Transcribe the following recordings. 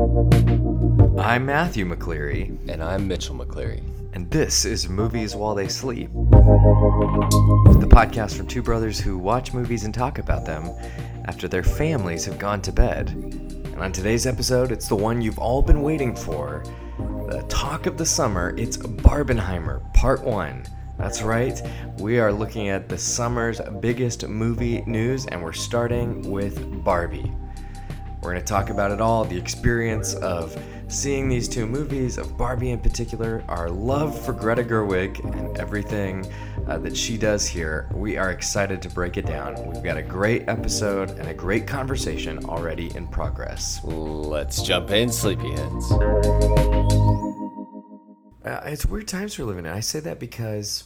I'm Matthew McCleary, And I'm Mitchell McCleary. and this is Movies While They Sleep, the podcast from two brothers who watch movies and talk about them after their families have gone to bed. And on today's episode, it's the one you've all been waiting for the talk of the summer. It's Barbenheimer, Part 1. That's right, we are looking at the summer's biggest movie news, and we're starting with Barbie. We're going to talk about it all the experience of seeing these two movies, of Barbie in particular, our love for Greta Gerwig, and everything uh, that she does here. We are excited to break it down. We've got a great episode and a great conversation already in progress. Let's jump in, sleepyheads. Uh, it's weird times we're living in. I say that because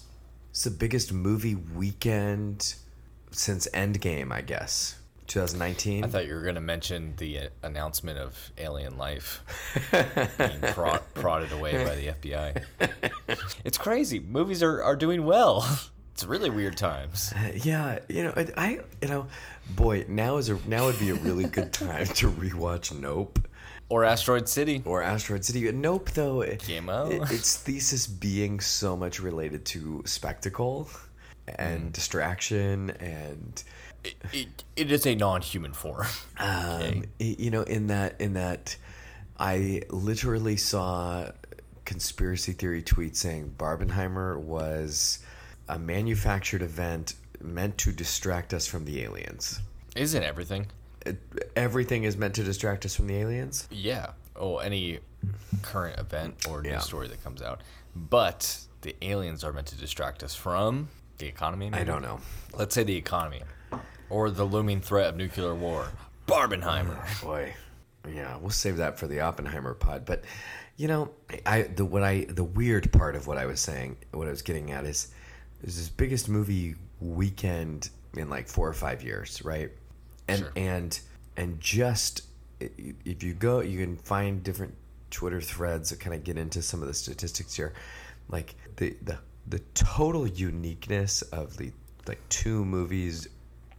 it's the biggest movie weekend since Endgame, I guess. 2019. I thought you were going to mention the uh, announcement of alien life being prod, prodded away by the FBI. It's crazy. Movies are, are doing well. It's really weird times. Uh, yeah, you know, I, you know, boy, now is a now would be a really good time to rewatch Nope Or Asteroid City. or Asteroid City. Uh, nope, though, it, Came out. it- its thesis being so much related to spectacle and hmm. distraction and It, it, it is a non human form. um, y- you know, in that in that, I literally saw conspiracy theory tweets saying Barbenheimer was a manufactured event meant to distract us from the aliens. Isn't everything? It- everything is meant to distract us from the aliens. Yeah. Oh, any current event or news Yeah. story that comes out. But the aliens are meant to distract us from the economy. I don't know. Let's say the economy, or the looming threat of nuclear war. Barbenheimer. Oh, boy, yeah, we'll save that for the Oppenheimer pod. But you know, I the what I the weird part of what I was saying, what I was getting at is, is this biggest movie weekend in like four or five years, right? And Sure. and and just if you go, you can find different Twitter threads that kind of get into some of the statistics here, like the the the total uniqueness of the like two movies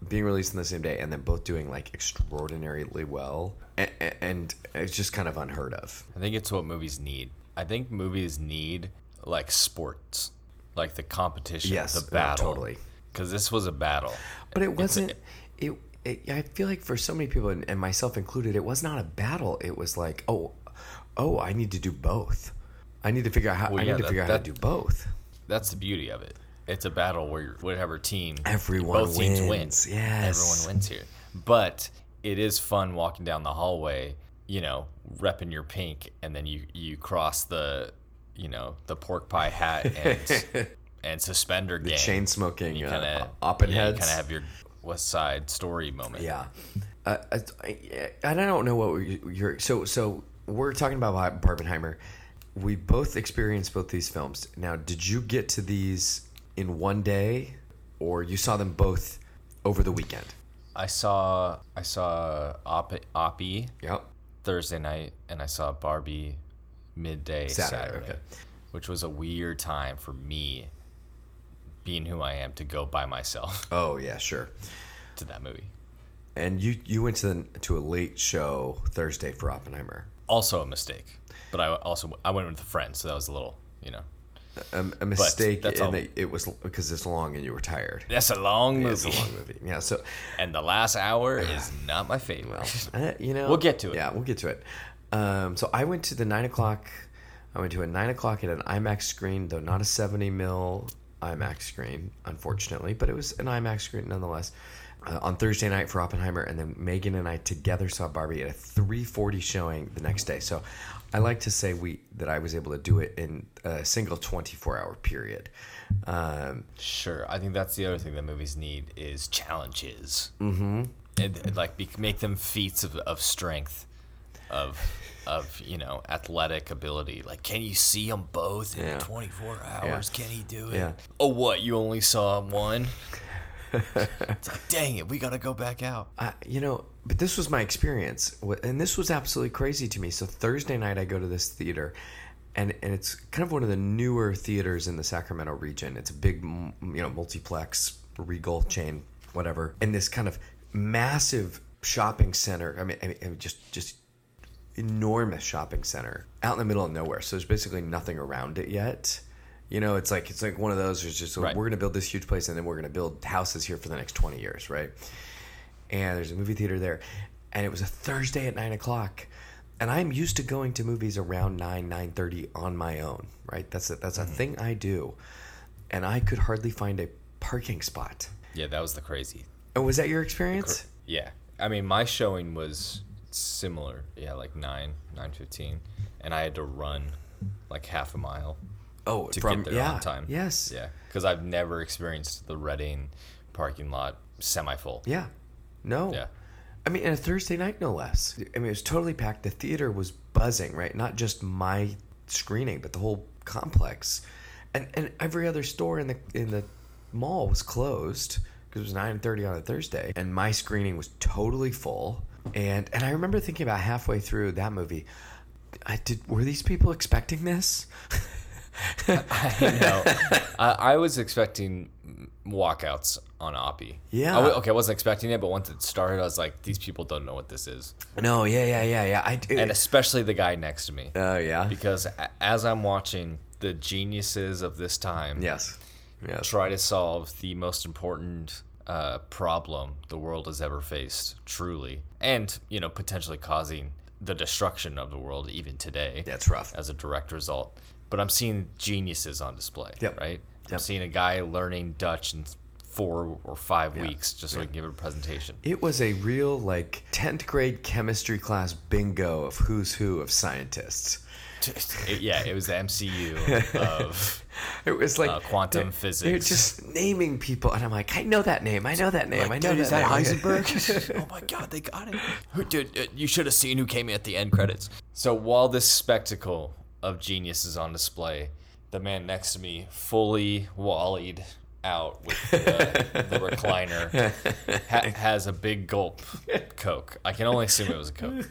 being released on the same day and then both doing like extraordinarily well and, and it's just kind of unheard of I think it's what movies need. I think movies need like sports, like the competition, Yes, the no, battle. totally. Because this was a battle. but it wasn't it, it i feel like for so many people and, and myself included it was not a battle it was like oh oh i need to do both i need to figure out how Well, i yeah, need to that- figure out how that- to do both That's the beauty of it. It's a battle where whatever team, Everyone both teams wins, yes. everyone wins here. But it is fun walking down the hallway, you know, repping your pink, and then you you cross the, you know, the pork pie hat and and suspender gang. chain smoking You uh, kind of oppen yeah, you heads kind of have your West Side Story moment. Yeah, uh, I, I, I don't know what you're. So, so we're talking about Barbenheimer. We both experienced both these films. Now, did you get to these in one day, or you saw them both over the weekend? I saw I saw Op- Oppie Yep. Thursday night, and I saw Barbie midday Saturday, Saturday, okay. which was a weird time for me, being who I am, to go by myself Oh yeah, sure. to that movie. And you you went to the, to a late show Thursday for Oppenheimer. Also a mistake, but I also I went with a friend, so that was a little, you know, A, a mistake that's in that it was because it's long and you were tired. that's a long movie, It's a long movie. Yeah. So and the last hour is not my favorite. Uh, you know, We'll get to it. Yeah, we'll get to it. Um, so I went to the nine o'clock. I went to a nine o'clock at an IMAX screen, though not a seventy mil IMAX screen, unfortunately, but it was an IMAX screen nonetheless. Uh, on Thursday night for Oppenheimer, and then Megan and I together saw Barbie at a three forty showing the next day. So I like to say we that I was able to do it in a single twenty four hour period. Um, Sure, I think that's the other thing that movies need is challenges. Mm-hmm. And, and, like be, make them feats of, of strength, of of you know athletic ability. Like, can you see them both in Yeah. 24 hours? Can he do it? Yeah. Oh, what? You only saw one? it's like, dang it, we gotta go back out. I, you know, but this was my experience, and this was absolutely crazy to me. So Thursday night, I go to this theater, and and it's kind of one of the newer theaters in the Sacramento region. It's a big, you know, multiplex, Regal chain, whatever, and this kind of massive shopping center. I mean, I mean, just just enormous shopping center out in the middle of nowhere. So there's basically nothing around it yet. You know, it's like it's like one of those. It's just Right. we're going to build this huge place, and then we're going to build houses here for the next twenty years, right? And there's a movie theater there, and it was a Thursday at nine o'clock, and I'm used to going to movies around nine nine thirty on my own, right? That's a, that's a mm-hmm. thing I do, and I could hardly find a parking spot. Yeah, that was the crazy. Oh, was that your experience? Yeah, I mean, my showing was similar. Yeah, like nine, nine fifteen, and I had to run like half a mile Oh, to from get there yeah, on time. Yes. Yeah, because I've never experienced the Reading parking lot semi full. Yeah. No. Yeah. I mean, and a Thursday night, no less. I mean, it was totally packed. The theater was buzzing, right? Not just my screening, but the whole complex, and and every other store in the in the mall was closed because it was nine thirty on a Thursday, and my screening was totally full. And and I remember thinking about halfway through that movie, I did. Were these people expecting this? I know. I, I was expecting walkouts on Oppie. Yeah. I w- okay, I wasn't expecting it, but once it started, I was like, these people don't know what this is, no. Yeah. Yeah. Yeah. Yeah. I do. and especially the guy next to me, Oh yeah. because a- as I'm watching the geniuses of this time, Yes. Yes. try to solve the most important uh, problem the world has ever faced, truly, and you know potentially causing the destruction of the world even today. That's rough. as a direct result. But I'm seeing geniuses on display, Yep. right? I'm seeing a guy learning Dutch in four or five weeks just so he can give a presentation. It was a real like 10th grade chemistry class bingo of who's who of scientists. It- yeah, it was the MCU of It was like Uh, quantum physics. They're just naming people, and I'm like, I know that name. I know that name. I know Dude, that is that name. Heisenberg? oh my god, they got it. Dude, uh, you should have seen who came in at the end credits. So while this spectacle of genius is on display, the man next to me, fully wallied out with the, the recliner, ha- has a big gulp Coke. I can only assume it was a Coke.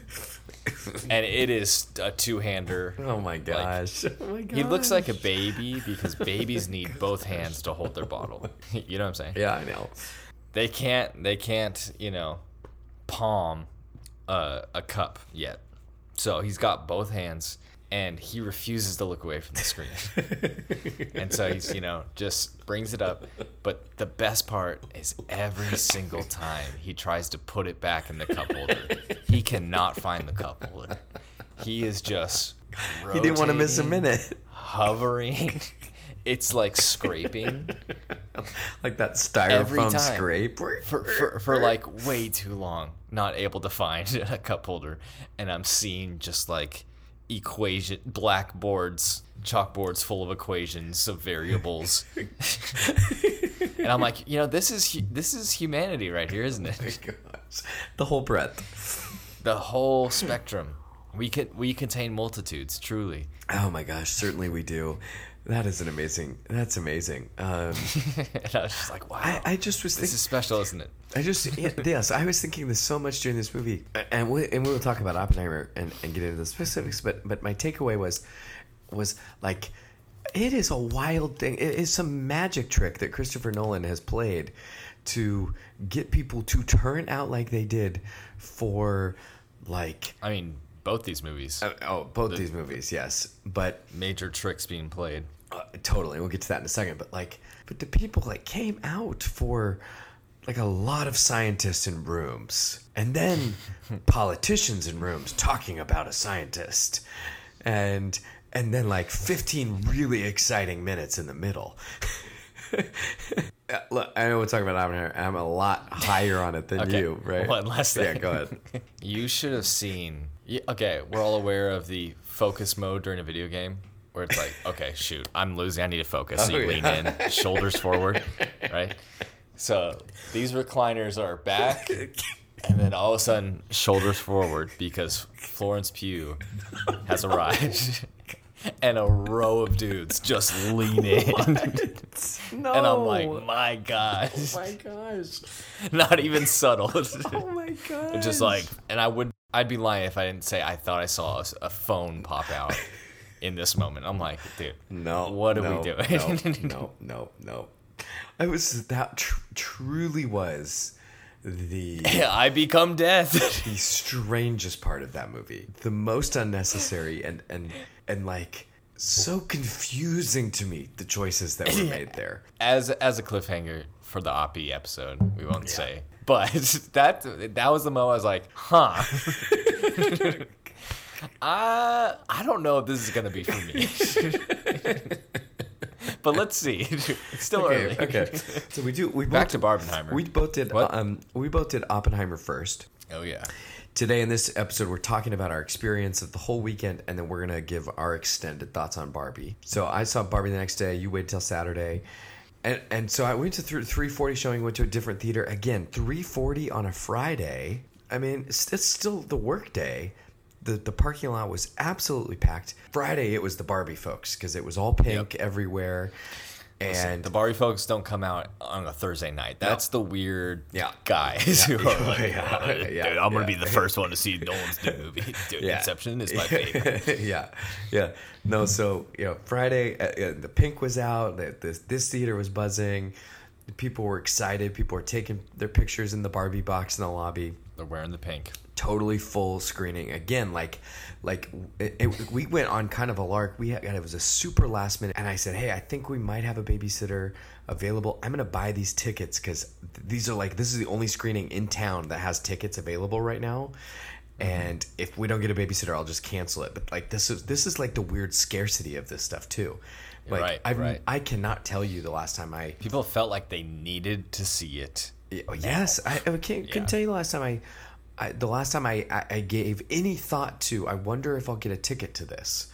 And it is a two-hander. oh my gosh! oh my gosh! He looks like a baby because babies need both hands to hold their bottle. You know what I'm saying? Yeah, I know. they can't they can't you know palm a, a cup yet so he's got both hands and he refuses to look away from the screen and so he's you know just brings it up but the best part is every single time he tries to put it back in the cup holder he cannot find the cup holder he is just He didn't want to miss a minute. hovering it's like scraping like that styrofoam time. scrape. for, for, for like way too long, not able to find a cup holder, and I'm seeing just like equation blackboards, chalkboards full of equations of variables, and I'm like, you know, this is this is humanity right here, isn't it? Oh gosh. The whole breadth. The whole spectrum. We can we contain multitudes, truly. Oh my gosh! Certainly we do. That is an amazing. That's amazing. Um, and I was just like, wow, I, I just was Thinking, this is special, isn't it? I just yeah, yes, I was thinking this so much during this movie, and we and we will talk about Oppenheimer and, and get into the specifics. But but my takeaway was was like it is a wild thing. It is some magic trick that Christopher Nolan has played to get people to turn out like they did for like I mean, both these movies, uh, oh both these movies, yes, but major tricks being played. Uh, totally. We'll get to that in a second. But like, but the people like came out for like a lot of scientists in rooms, and then politicians in rooms talking about a scientist, and and then like fifteen really exciting minutes in the middle. Uh, Look, I know we're talking about Oppenheimer. I'm a lot higher on it than Okay, you, right? one last thing. Yeah, go ahead. You should have seen. Okay, we're all aware of the focus mode during a video game, where it's like, okay, shoot, I'm losing. I need to focus. So Oh, you lean yeah. in, shoulders forward, right? So these recliners are back, and then all of a sudden, shoulders forward because Florence Pugh has arrived, and a row of dudes just lean in, no. and I'm like, my gosh, oh my gosh. not even subtle. Oh my gosh. just like, and I would, I'd be lying if I didn't say I thought I saw a phone pop out in this moment. I'm like, dude, No. What are we doing? No, no, no, no. I was that tr- truly was the I become death. the strangest part of that movie, the most unnecessary and and and like so confusing to me the choices that were made there. as as a cliffhanger for the Oppie episode, we won't say. But that that was the moment I was like, huh. Uh, I don't know if this is gonna be for me. but let's see. It's still early. Okay, okay. So we do we Back both, to Barbenheimer. We both did What? um we both did Oppenheimer first. oh yeah. Today in this episode, we're talking about our experience of the whole weekend, and then we're gonna give our extended thoughts on Barbie. So I saw Barbie the next day. You waited till Saturday, and and so I went to three forty showing. Went to a different theater again. Three forty on a Friday. I mean, it's, it's still the work day. The the parking lot was absolutely packed. Friday it was the Barbie folks because it was all pink everywhere, and The Barbie folks don't come out on a Thursday night. That's the weird Yeah. guys who are like, Yeah, "Oh, dude, yeah, I'm gonna yeah. be the first one to see Nolan's new movie. Dude, Yeah. Inception is my favorite. yeah, yeah. No, so you know, Friday uh, the pink was out. This this theater was buzzing. People were excited. People were taking their pictures in the Barbie box in the lobby. They're wearing the pink. Totally full screening again. Like, like it, it, we went on kind of a lark. We had it was a super last minute, and I said, "Hey, I think we might have a babysitter available. I'm gonna buy these tickets because these are like this is the only screening in town that has tickets available right now." Mm-hmm. And if we don't get a babysitter, I'll just cancel it. But like this is this is like the weird scarcity of this stuff too. Like Right, I've, right. I cannot tell you the last time I People felt like they needed to see it. oh, Yes, I, I can't, Yeah. couldn't tell you the last time I, I the last time I, I, I gave any thought to. I wonder if I'll get a ticket to this.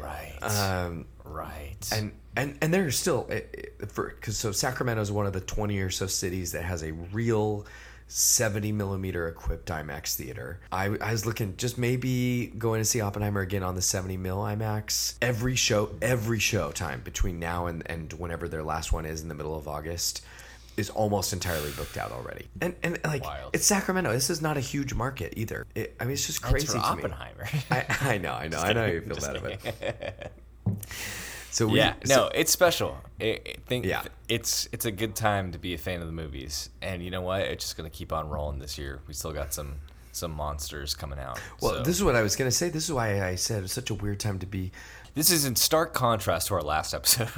Right. Um, right. and and and there are still eh, eh, for because so Sacramento is one of the twenty or so cities that has a real. 70 millimeter equipped IMAX theater. I, I was looking just maybe going to see Oppenheimer again on the 70 mil IMAX. Every show, every show time between now and, and whenever their last one is in the middle of August is almost entirely booked out already. And and like Wild. it's Sacramento. This is not a huge market either. It, I mean, it's just crazy That's for to me. Oppenheimer. I, I know, I know, I know you feel bad about it. So we, yeah, so- no, it's special. I, I think Yeah. it's it's a good time to be a fan of the movies, and you know what? It's just gonna keep on rolling this year. We still got some some monsters coming out. Well, so. this is what I was gonna say. This is why I said it's such a weird time to be. This is in stark contrast to our last episode.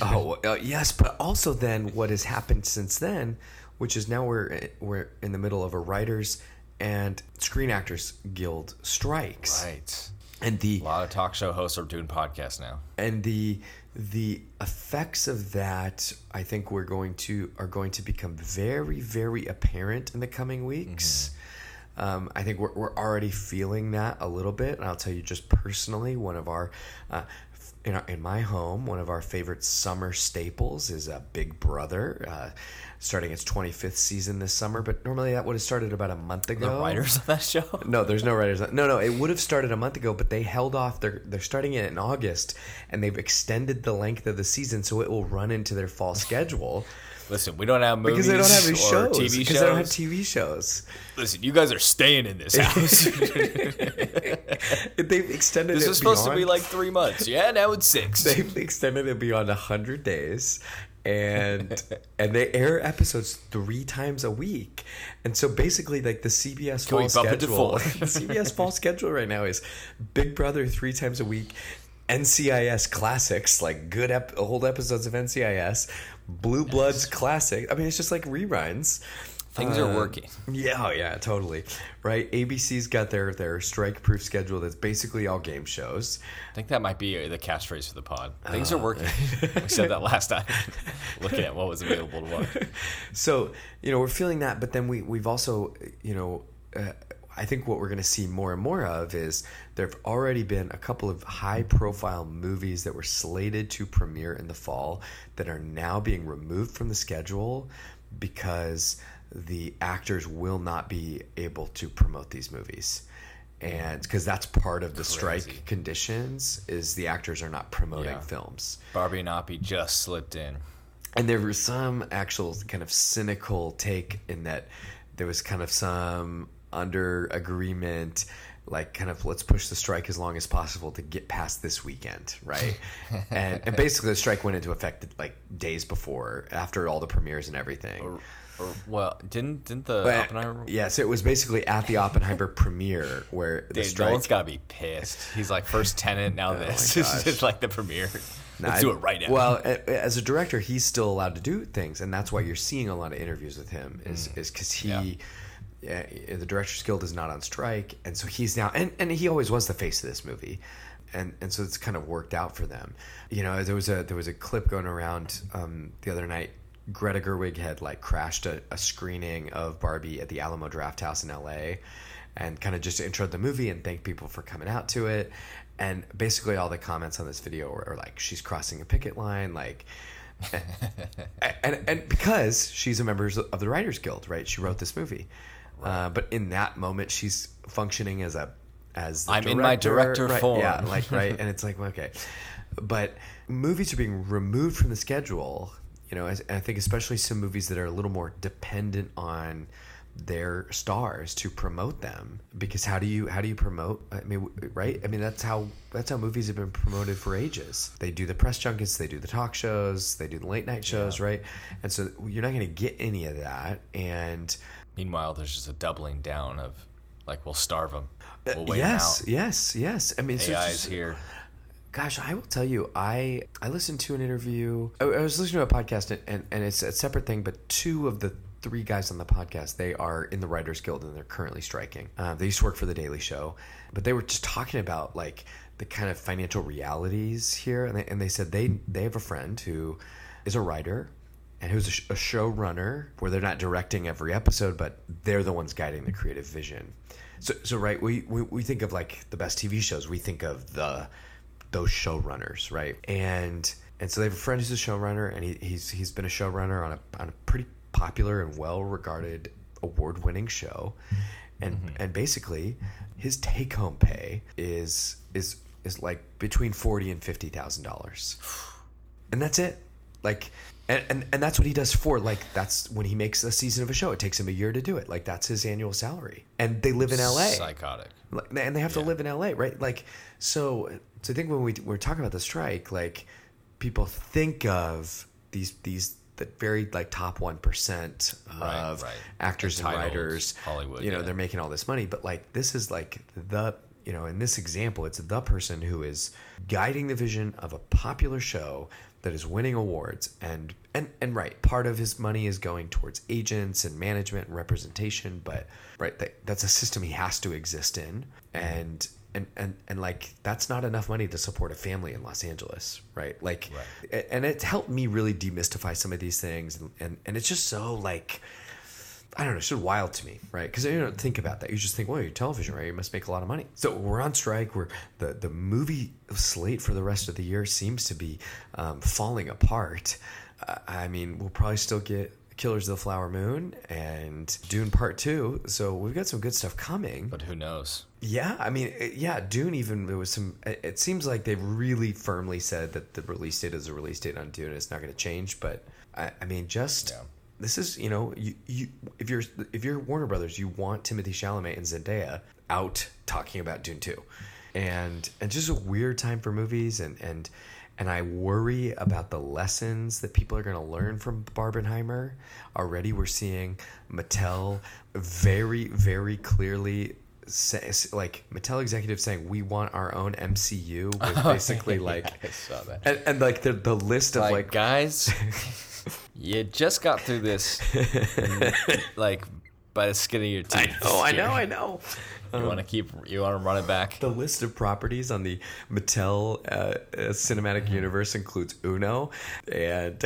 Oh uh, yes, but also then what has happened since then, which is now we're we're in the middle of a writers and Screen Actors Guild strikes, right. and the A lot of talk show hosts are doing podcasts now. and the the effects of that i think we're going to are going to become very very apparent in the coming weeks um, i think we're, we're already feeling that a little bit and i'll tell you just personally one of our uh, in, our, in my home one of our favorite summer staples is a big brother uh, starting its 25th season this summer but normally that would have started about a month ago The writers on that show. no, there's no writers. No, no, it would have started a month ago, but they held off. They're they're starting it in August, and they've extended the length of the season so it will run into their fall schedule Listen, we don't have movies because they don't have any shows. TV because they don't have shows. TV shows. Listen, you guys are staying in this house. They've extended this was supposed to be like three months. Yeah, now it's six. They've extended it beyond hundred days, and and they air episodes three times a week, and so basically, like the CBS Can fall schedule? CBS fall schedule right now is Big Brother three times a week, NCIS classics like good ep- old episodes of NCIS, Blue Bloods classic. I mean, it's just like reruns. Things are working. Yeah, oh yeah, totally. Right. ABC's got their their strike proof schedule that's basically all game shows. I think that might be the catchphrase for the pod. Things Uh, are working. we said that last time. Looking at what was available to watch. so you know we're feeling that but then we we've also you know uh, i think what we're going to see more and more of is there have already been a couple of high profile movies that were slated to premiere in the fall that are now being removed from the schedule because the actors will not be able to promote these movies and because that's part of the Crazy. strike conditions is the actors are not promoting Yeah. films Barbie and Oppie just slipped in. and there was some actual kind of cynical take in that there was kind of some under agreement like kind of let's push the strike as long as possible to get past this weekend right and, and basically the strike went into effect like days before after all the premieres and everything Or, well, didn't didn't the But- Oppenheimer? yes, it was basically at the Oppenheimer premiere where the Dude, strike. Nolan's gotta be pissed. He's like first Tenet, now oh this. my This gosh. is like the premiere. Nah, Let's do it right now. Well, as a director, he's still allowed to do things, and that's why you're seeing a lot of interviews with him. Is mm. is because he, yeah, the Directors Guild is not on strike, and so he's now, and, and he always was the face of this movie, and and so it's kind of worked out for them. You know, there was a there was a clip going around um, the other night. Greta Gerwig had like crashed a, a screening of Barbie at the Alamo Drafthouse in L.A. and kind of just introed the movie and thank people for coming out to it. And basically, all the comments on this video were, are like, she's crossing a picket line, like, and and because she's a member of the Writers Guild, right? She wrote this movie, uh, but in that moment, she's functioning as a as the I'm in my director. right, form. yeah, like right, and it's like okay, but movies are being removed from the schedule. You know, as- and I think especially some movies that are a little more dependent on their stars to promote them. Because how do you how do you promote i mean right? I mean that's how that's how movies have been promoted for ages. They do the press junkets they do the talk shows they do the late night shows right? And so you're not going to get any of that. And Meanwhile, there's just a doubling down of like we'll starve them. We'll Uh, yes out. yes yes i mean AI is here. Gosh, I will tell you, I I listened to an interview. I, I was listening to a podcast, and, and, and it's a separate thing. But two of the three guys on the podcast, they are in the Writers Guild, and they're currently striking. Uh, they used to work for the Daily Show, but they were just talking about like the kind of financial realities here, and they, and they said they they have a friend who is a writer and who's a, sh- a showrunner where they're not directing every episode, but they're the ones guiding the creative vision. So, so right, we, we, we think of like the best TV shows. We think of the those showrunners, right? And and so they have a friend who's a showrunner, and he, he's he's been a showrunner on a on a pretty popular and well regarded award winning show, and mm-hmm. and basically his take home pay is is is like between forty and fifty thousand dollars, and that's it. Like. And, and, and that's what he does for like that's when he makes a season of a show it takes him a year to do it like that's his annual salary and they live in la Psychotic. like, and they have to live in LA, right? Like, so, so I think when we we're talking about the strike, like, people think of these these the very like top one percent of right. actors and writers. Hollywood, you know, yeah. they're making all this money, but like, this is like the you know, in this example, it's the person who is guiding the vision of a popular show that is winning awards. And and and right part of his money is going towards agents and management and representation but right that, that's a system he has to exist in. And and, and and like that's not enough money to support a family in Los Angeles, right? Like, a- and it helped me really demystify some of these things, and and, and it's just so like, I don't know, it's just wild to me, right? Because you don't think about that. You just think, well, you're television, right? You must make a lot of money. So we're on strike. We're the the movie slate for the rest of the year seems to be um, falling apart. Uh, I mean, we'll probably still get Killers of the Flower Moon and Dune Part Two. So we've got some good stuff coming. But who knows? Yeah, I mean, yeah, Dune. Even there was some. It it seems like they've really firmly said that the release date is a release date on Dune. It's not going to change. But I, I mean, just Yeah. This is you know you, you if you're if you're Warner Brothers, you want Timothée Chalamet and Zendaya out talking about Dune two, and and just a weird time for movies and and. And I worry about the lessons that people are going to learn from Barbenheimer. Already, we're seeing Mattel very, very clearly say, like Mattel executives saying we want our own MCU with oh, basically like I saw that. and, and like the the list of Like, like, guys, you just got through this, like by the skin of your teeth. oh I know. I know You want to keep? You want to run it back? the list of properties on the Mattel uh, uh, cinematic universe includes Uno and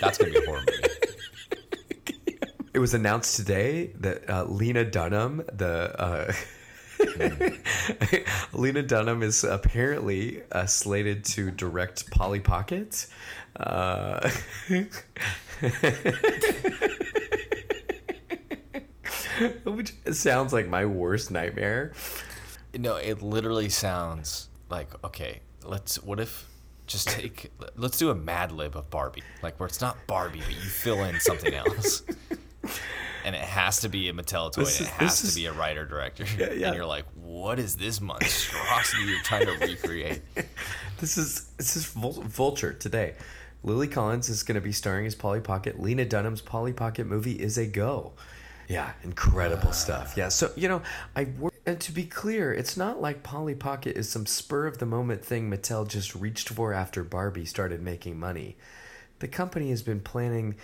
That's gonna be a horror movie. it was announced today that uh, Lena Dunham the uh, Lena Dunham is apparently uh, slated to direct Polly Pocket. Uh, which sounds like my worst nightmare. No, it literally sounds like okay. Let's. What if just take? Let's do a Mad Lib of Barbie, like where it's not Barbie, but you fill in something else. And it has to be a Mattel toy. This and it has this to is- be a writer director. yeah. yeah. And you're like, what is this monstrosity you're trying to recreate? This is this is Vulture today. Lily Collins is going to be starring as Polly Pocket. Lena Dunham's Polly Pocket movie is a go. Yeah, incredible stuff. Yeah, so you know, I wor- and to be clear, it's not like Polly Pocket is some spur of the moment thing Mattel just reached for after Barbie started making money. The company has been planning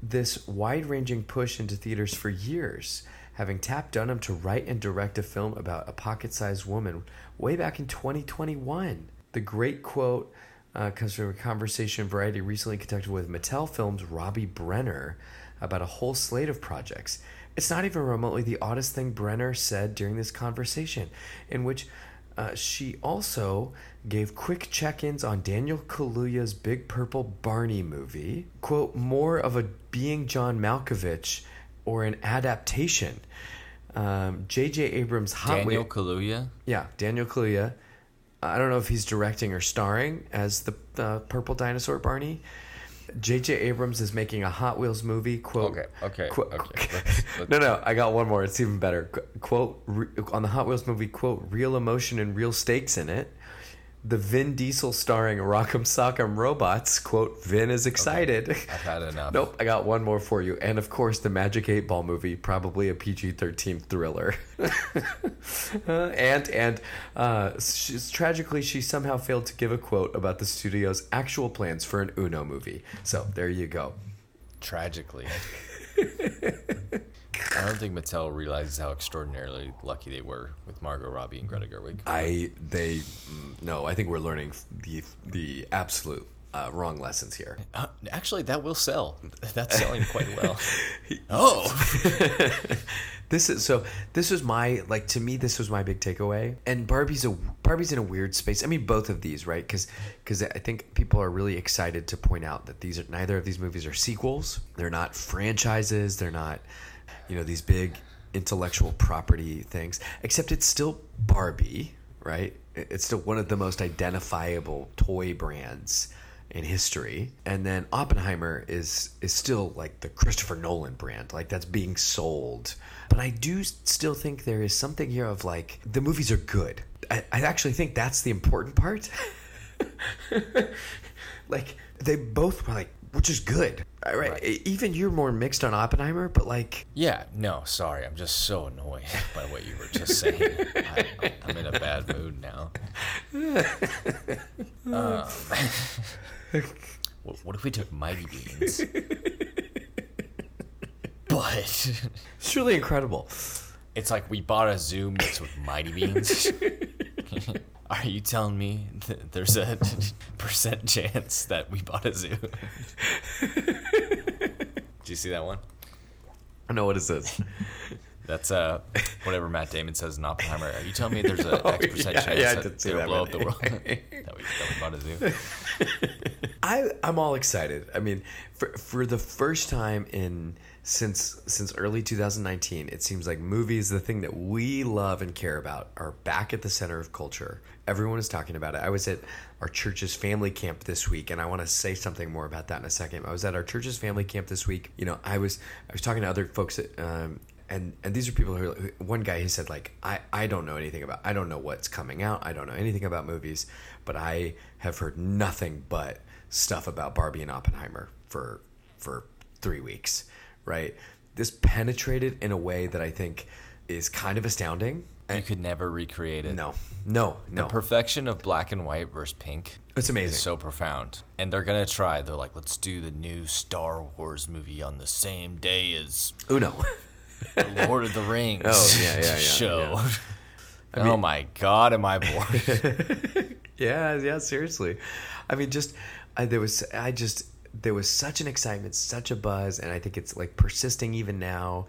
this wide-ranging push into theaters for years, having tapped Dunham to write and direct a film about a pocket-sized woman way back in 2021. The great quote uh, comes from a conversation Variety recently conducted with Mattel Films' Robbie Brenner about a whole slate of projects. It's not even remotely the oddest thing Brenner said during this conversation, in which uh, she also gave quick check ins on Daniel Kaluuya's Big Purple Barney movie. Quote, more of a being John Malkovich or an adaptation. Um, J.J. Abrams' Hot Daniel Wheels. Kaluuya. Yeah, Daniel Kaluuya. I don't know if he's directing or starring as the uh, purple dinosaur Barney. J.J. Abrams is making a Hot Wheels movie. Quote. Okay, okay, quote- okay, let's- let's- no, no, I got one more. It's even better. Qu- Quote re- on the Hot Wheels movie. Quote: real emotion and real stakes in it. The Vin Diesel starring Rock'em Sock'em Robots. Quote: Vin is excited. I've had enough. Nope, I got one more for you. And of course, the Magic 8 Ball movie, probably a PG 13 thriller. Uh, and, and, uh, she's, tragically, she somehow failed to give a quote about the studio's actual plans for an Uno movie. So there you go. Tragically. I don't think Mattel realizes how extraordinarily lucky they were with Margot Robbie and Greta Gerwig. I, they, no, I think we're learning the, the absolute uh, wrong lessons here. Uh, actually, that will sell. That's selling quite well. oh, this is so this was my like to me this was my big takeaway and barbie's a barbie's in a weird space i mean both of these right because because i think people are really excited to point out that these are neither of these movies are sequels they're not franchises they're not you know these big intellectual property things except it's still barbie right it's still one of the most identifiable toy brands in history. And then Oppenheimer is is still like the Christopher Nolan brand, like that's being sold. But I do still think there is something here of like the movies are good. I, I actually think that's the important part. like they both were like, which is good. All right. Even you're more mixed on Oppenheimer, but like yeah. No, sorry. I'm just so annoyed by what you were just saying. I, I'm in a bad mood now. Um, what, what if we took Mighty Beans? But it's truly incredible. it's like we bought a zoo mixed with Mighty Beans. Are you telling me that there's a percent chance that we bought a zoo? Do you see that one? I know what is this. That's uh whatever Matt Damon says in Oppenheimer. Are you telling me there's a Oh, X percent yeah, chance yeah, that it'll that blow up the world? that, we, that we bought a zoo. I I'm all excited. I mean, for for the first time in since since early 2019, it seems like movies, the thing that we love and care about, are back at the center of culture. Everyone is talking about it. I was at our church's family camp this week, and I want to say something more about that in a second. I was at our church's family camp this week. You know, I was I was talking to other folks at. Um, and and these are people who, who one guy he said like I I don't know anything about I don't know what's coming out I don't know anything about movies but I have heard nothing but stuff about Barbie and Oppenheimer for for 3 weeks right this penetrated in a way that I think is kind of astounding You could never recreate it. no no no The perfection of black and white versus pink it's amazing so profound. And they're gonna try. They're like, let's do the new Star Wars movie on the same day as Uno the Lord of the Rings Oh, yeah, yeah, yeah, show. yeah. oh my god, am I bored? yeah, yeah, seriously. I mean, just I, there was I just there was such an excitement, such a buzz, and I think it's like persisting even now,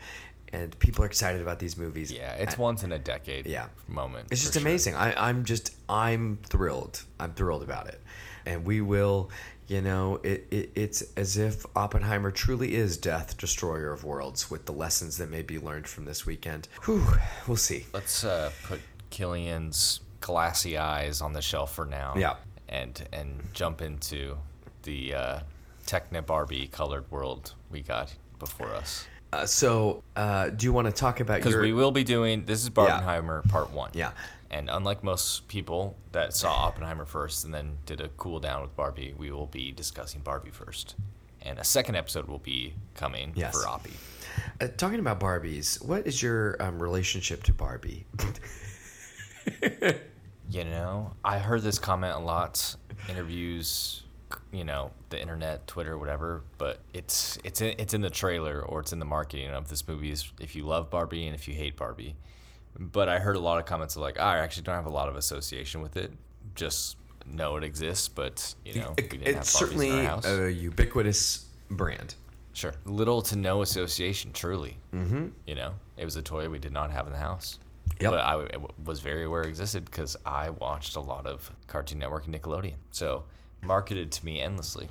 and people are excited about these movies. yeah, it's I- once in a decade Yeah. moment. It's just sure. amazing. I, I'm just I'm thrilled. I'm thrilled about it, and we will. You know, it, it it's as if Oppenheimer truly is death, destroyer of worlds, with the lessons that may be learned from this weekend. Whew, we'll see. Let's uh, put Cillian's glassy eyes on the shelf for now. Yeah. And and jump into the uh, Techna Barbie colored world we got before us. Uh, so, uh, do you want to talk about Because your? we will be doing this is Barbenheimer part one. Yeah. And unlike most people that saw Oppenheimer first and then did a cool down with Barbie, we will be discussing Barbie first. And a second episode will be coming Yes. for Oppie. Uh, talking about Barbies, what is your um, relationship to Barbie? You know, I heard this comment a lot, interviews, you know, the internet, Twitter, whatever. But it's it's in, it's in the trailer or it's in the marketing of this movie. Is if you love Barbie and if you hate Barbie. But I heard a lot of comments of like, I actually don't have a lot of association with it. Just know it exists, but you know, we It- didn't have it's Barbies certainly in our house. a ubiquitous brand. Sure. Little to no association, truly. Mm-hmm. You know, it was a toy we did not have in the house. Yep. But I was very aware it existed because I watched a lot of Cartoon Network and Nickelodeon. So, marketed to me endlessly.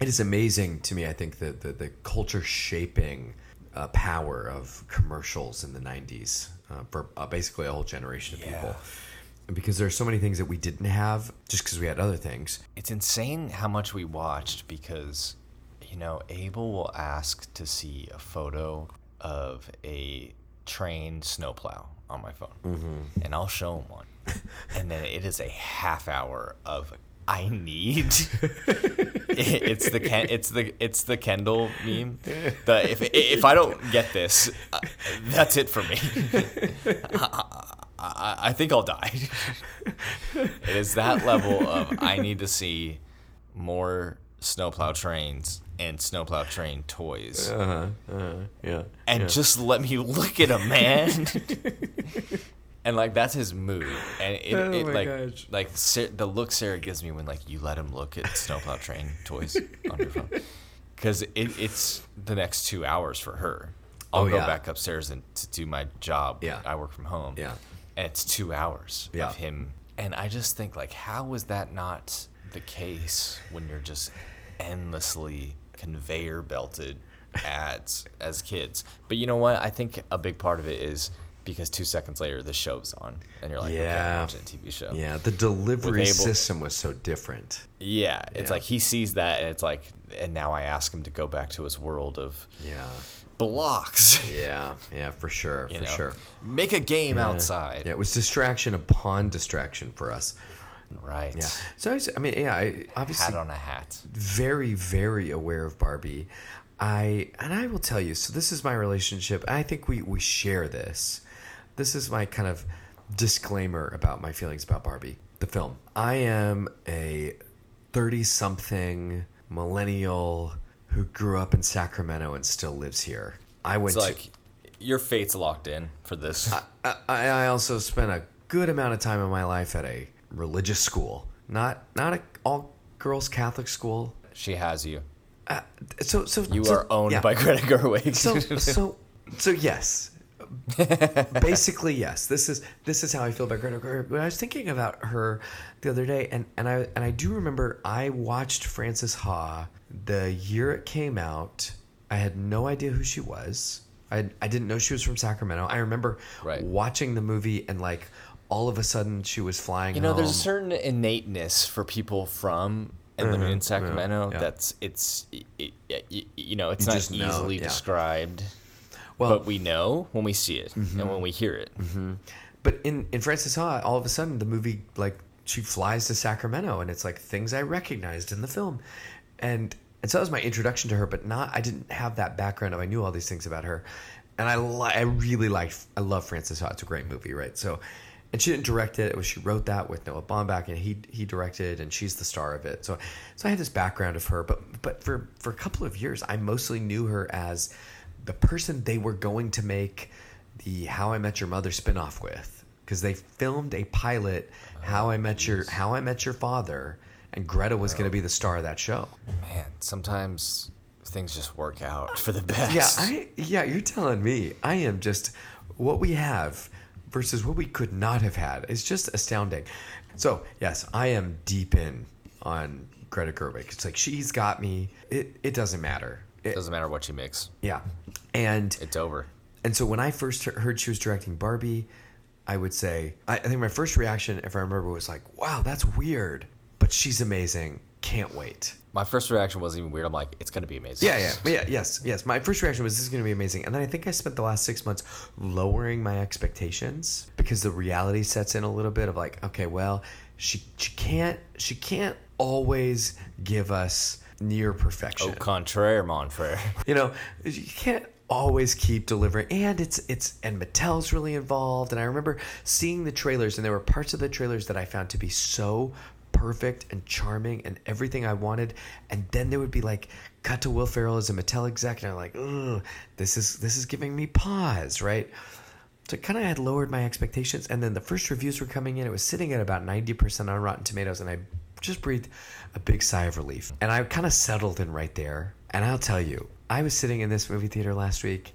It is amazing to me. I think that the, the culture shaping uh, power of commercials in the '90s uh, for uh, basically a whole generation of Yeah. people, because there are so many things that we didn't have just because we had other things. It's insane how much we watched because, you know, Abel will ask to see a photo of a trained snowplow on my phone, mm-hmm. and I'll show him one, and then it is a half hour of I need. it's the Ken, it's the it's the Kendall meme. The if if I don't get this, uh, that's it for me. I, I, I think I'll die. it is that level of I need to see more snowplow trains and snowplow train toys, Uh huh. Uh, yeah. and just let me look at them, man. And like that's his mood, and it, Oh it like gosh. like the look Sarah gives me when like you let him look at snowplow train toys on your phone, because it, it's the next two hours for her. Oh, I'll Oh, go yeah. back upstairs and to do my job. Yeah. I work from home. Yeah. and it's two hours Yeah. of him, and I just think like, how was that not the case when you're just endlessly conveyor belted ads as kids? But you know what? I think a big part of it is because two seconds later the show's on, and you're like, okay, Yeah. I'm watching a TV show. Yeah. The delivery Abel- system was so different. Yeah, it's Yeah. like he sees that, and it's like, and now I ask him to go back to his world of Yeah. blocks. Yeah. Yeah. For sure. For know, sure. make a game outside. Yeah. It was distraction upon distraction for us. Right. Yeah. So I, was, I mean, yeah. I obviously Hat on a hat. very very aware of barbie i and i will tell you so this is my relationship i think we we share this this is my kind of disclaimer about my feelings about barbie the film i am a 30 something millennial who grew up in sacramento and still lives here i went It's to like your fate's locked in for this. I, I I also spent a good amount of time in my life at a religious school not not a all girls catholic school she has you. uh, so so You so- are owned yeah. by Greta Gerwig. so so so yes basically yes this is this is how i feel about greta gerwig but i was thinking about her the other day and and i and i do remember i watched frances ha the year it came out i had no idea who she was i, I didn't know she was from sacramento i remember Right. watching the movie and like all of a sudden she was flying you know, there's a home. certain innateness for people from and living in mm-hmm. Sacramento. Yeah. That's it's it, it, you know it's You not just know, easily yeah. described, Well- Mm-hmm. but we know when we see it and when we hear it. But in in Frances Ha, all of a sudden the movie like she flies to Sacramento, and it's like things I recognized in the film, and and so that was my introduction to her. But not I didn't have that background of I knew all these things about her, and I li- I really like I love Frances Ha. It's a great movie, right? So. And she didn't direct it. It was she wrote that with Noah Baumbach, and he he directed, and she's the star of it. So, so I had this background of her, but but for for a couple of years, I mostly knew her as the person they were going to make the How I Met Your Mother spinoff with because they filmed a pilot oh, How I Met Your How I Met Your Father and Greta was going to be the star of that show. Man, sometimes things just work out for the best. Yeah, I yeah, you're telling me. I am just what we have versus what we could not have had. It's just astounding. So, yes, I am deep in on Greta Gerwig. It's like she's got me. It it doesn't matter. It, doesn't matter what she makes. yeah. And It's over. And so when I first heard she was directing Barbie, I would say, I, I think my first reaction, if I remember, was like, wow, that's weird, but she's amazing. can't wait. My first reaction wasn't even weird. I'm like, it's gonna be amazing. Yeah, yeah, but yeah, yes, yes. My first reaction was this is going to be amazing, and then I think I spent the last six months lowering my expectations because the reality sets in a little bit of like, okay, well, she she can't she can't always give us near perfection. Au contraire, mon frere. You know, you can't always keep delivering and it's it's and Mattel's really involved and I remember seeing the trailers and there were parts of the trailers that I found to be so perfect and charming and everything I wanted and then there would be like cut to Will Ferrell as a Mattel exec and I'm like, "Ugh, this is this is giving me pause, right?" So kind of had lowered my expectations and then the first reviews were coming in. It was sitting at about 90% on Rotten Tomatoes and I just breathed a big sigh of relief. And I kind of settled in right there. And I'll tell you, I was sitting in this movie theater last week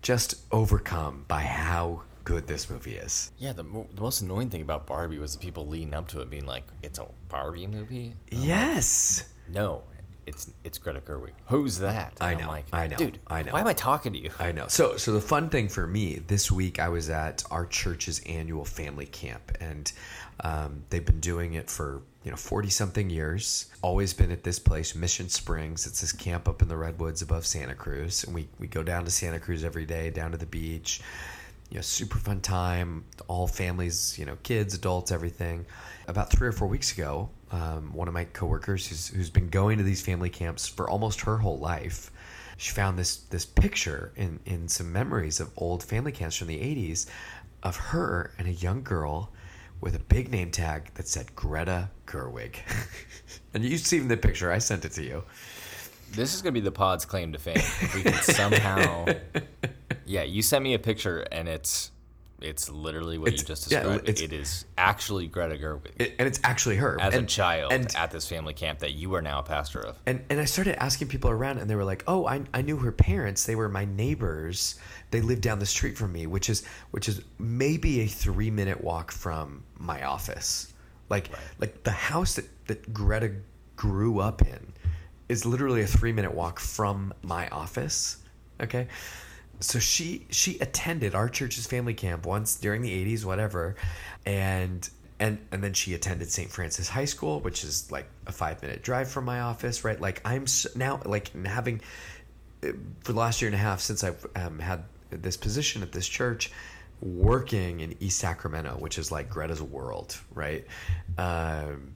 just overcome by how good this movie is. Yeah, the, mo- the most annoying thing about Barbie was the people leading up to it being like, "It's a Barbie movie." Yes. No, it's it's Greta Gerwig. Who's that? I And I'm know, like, I know, dude. I know. Why am I talking to you? I know. So, so the fun thing for me this week, I was at our church's annual family camp, and um, they've been doing it for you know forty something years. Always been at this place, Mission Springs. It's this camp up in the redwoods above Santa Cruz, and we we go down to Santa Cruz every day, down to the beach. You know, super fun time. All families, you know, kids, adults, everything. About three or four weeks ago, um, one of my coworkers, who's, who's been going to these family camps for almost her whole life, she found this this picture in in some memories of old family camps from the 80s of her and a young girl with a big name tag that said Greta Gerwig. and you've seen the picture. I sent it to you. This is gonna be the pod's claim to fame. If we can somehow, yeah, you sent me a picture and it's it's literally what It's- you just yeah, described. it's- it is actually Greta Gerwig It, and it's actually her. as and, a child And, at this family camp that you are now a pastor of. and, and I started asking people around, and they were like, "Oh, I, I knew her parents. They were my neighbors. They lived down the street from me, which is which is maybe a three minute walk from my office. Like like the house that that Greta grew up in is literally a three minute walk from my office. Okay, so she she attended our church's family camp once during the 80s whatever. And and and then she attended st francis high school which is like a five minute drive from my office right? Like i'm now like having uh, for the last year and a half since i've um, had this position at this church working in east sacramento which is like greta's world right? Um,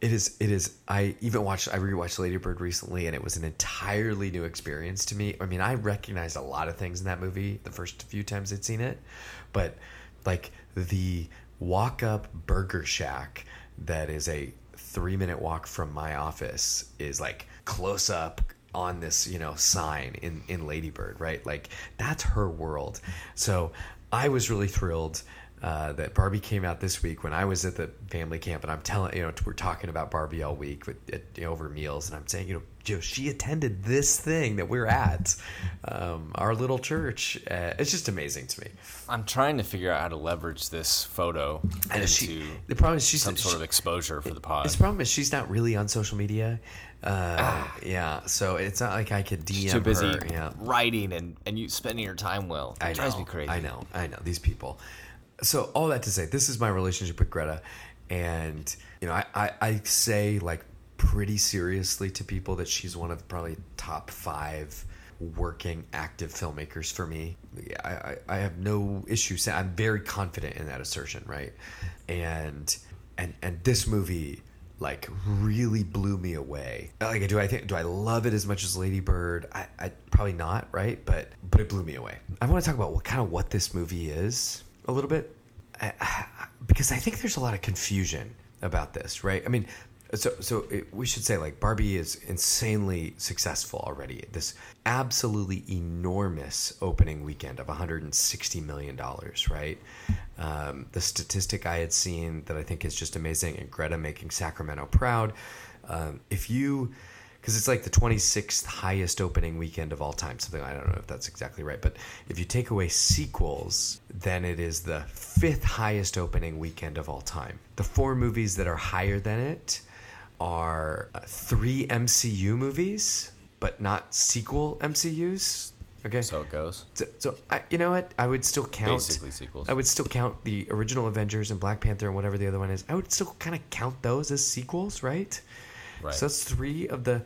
it is it is i even watched i rewatched ladybird recently and it was an entirely new experience to me. I mean i recognized a lot of things in that movie the first few times i'd seen it but like the walk up burger shack that is a three minute walk from my office is like close up on this you know sign in in ladybird right? Like that's her world. So i was really thrilled uh, that Barbie came out this week when I was at the family camp, and I'm telling you know we're talking about Barbie all week with, at, you know, over meals, and I'm saying you know Joe, she attended this thing that we're at, um, our little church. Uh, it's just amazing to me. I'm trying to figure out how to leverage this photo And into she, the problem is she's some sort of exposure for the pod. His problem is she's not really on social media. Uh, yeah, so it's not like I could DM She's too busy her. Yeah, writing and, and you spending your time well. It I drives know, me crazy. I know, I know these people. So all that to say, this is my relationship with Greta, and you know, I, I, I say like pretty seriously to people that she's one of probably top five working active filmmakers for me. I, I, I have no issue saying I'm very confident in that assertion, right? And and and this movie like really blew me away. Like, do I think do I love it as much as Lady Bird? I, I probably not, right? But but it blew me away. I want to talk about what kind of what this movie is a little bit, because I think there's a lot of confusion about this, right? I mean, so so it, we should say like Barbie is insanely successful already. This absolutely enormous opening weekend of 160 million dollars, right? Um, the statistic I had seen that I think is just amazing, and Greta making Sacramento proud. Um, if you because it's like the 26th highest opening weekend of all time. Something I don't know if that's exactly right, but if you take away sequels, then it is the fifth highest opening weekend of all time. The four movies that are higher than it are uh, three MCU movies, but not sequel MCUs. Okay, So it goes. so, so I, you know what? I would still count. Basically sequels. I would still count the original Avengers and Black Panther and whatever the other one is. I would still kind of count those as sequels, right? Right. So that's three of the.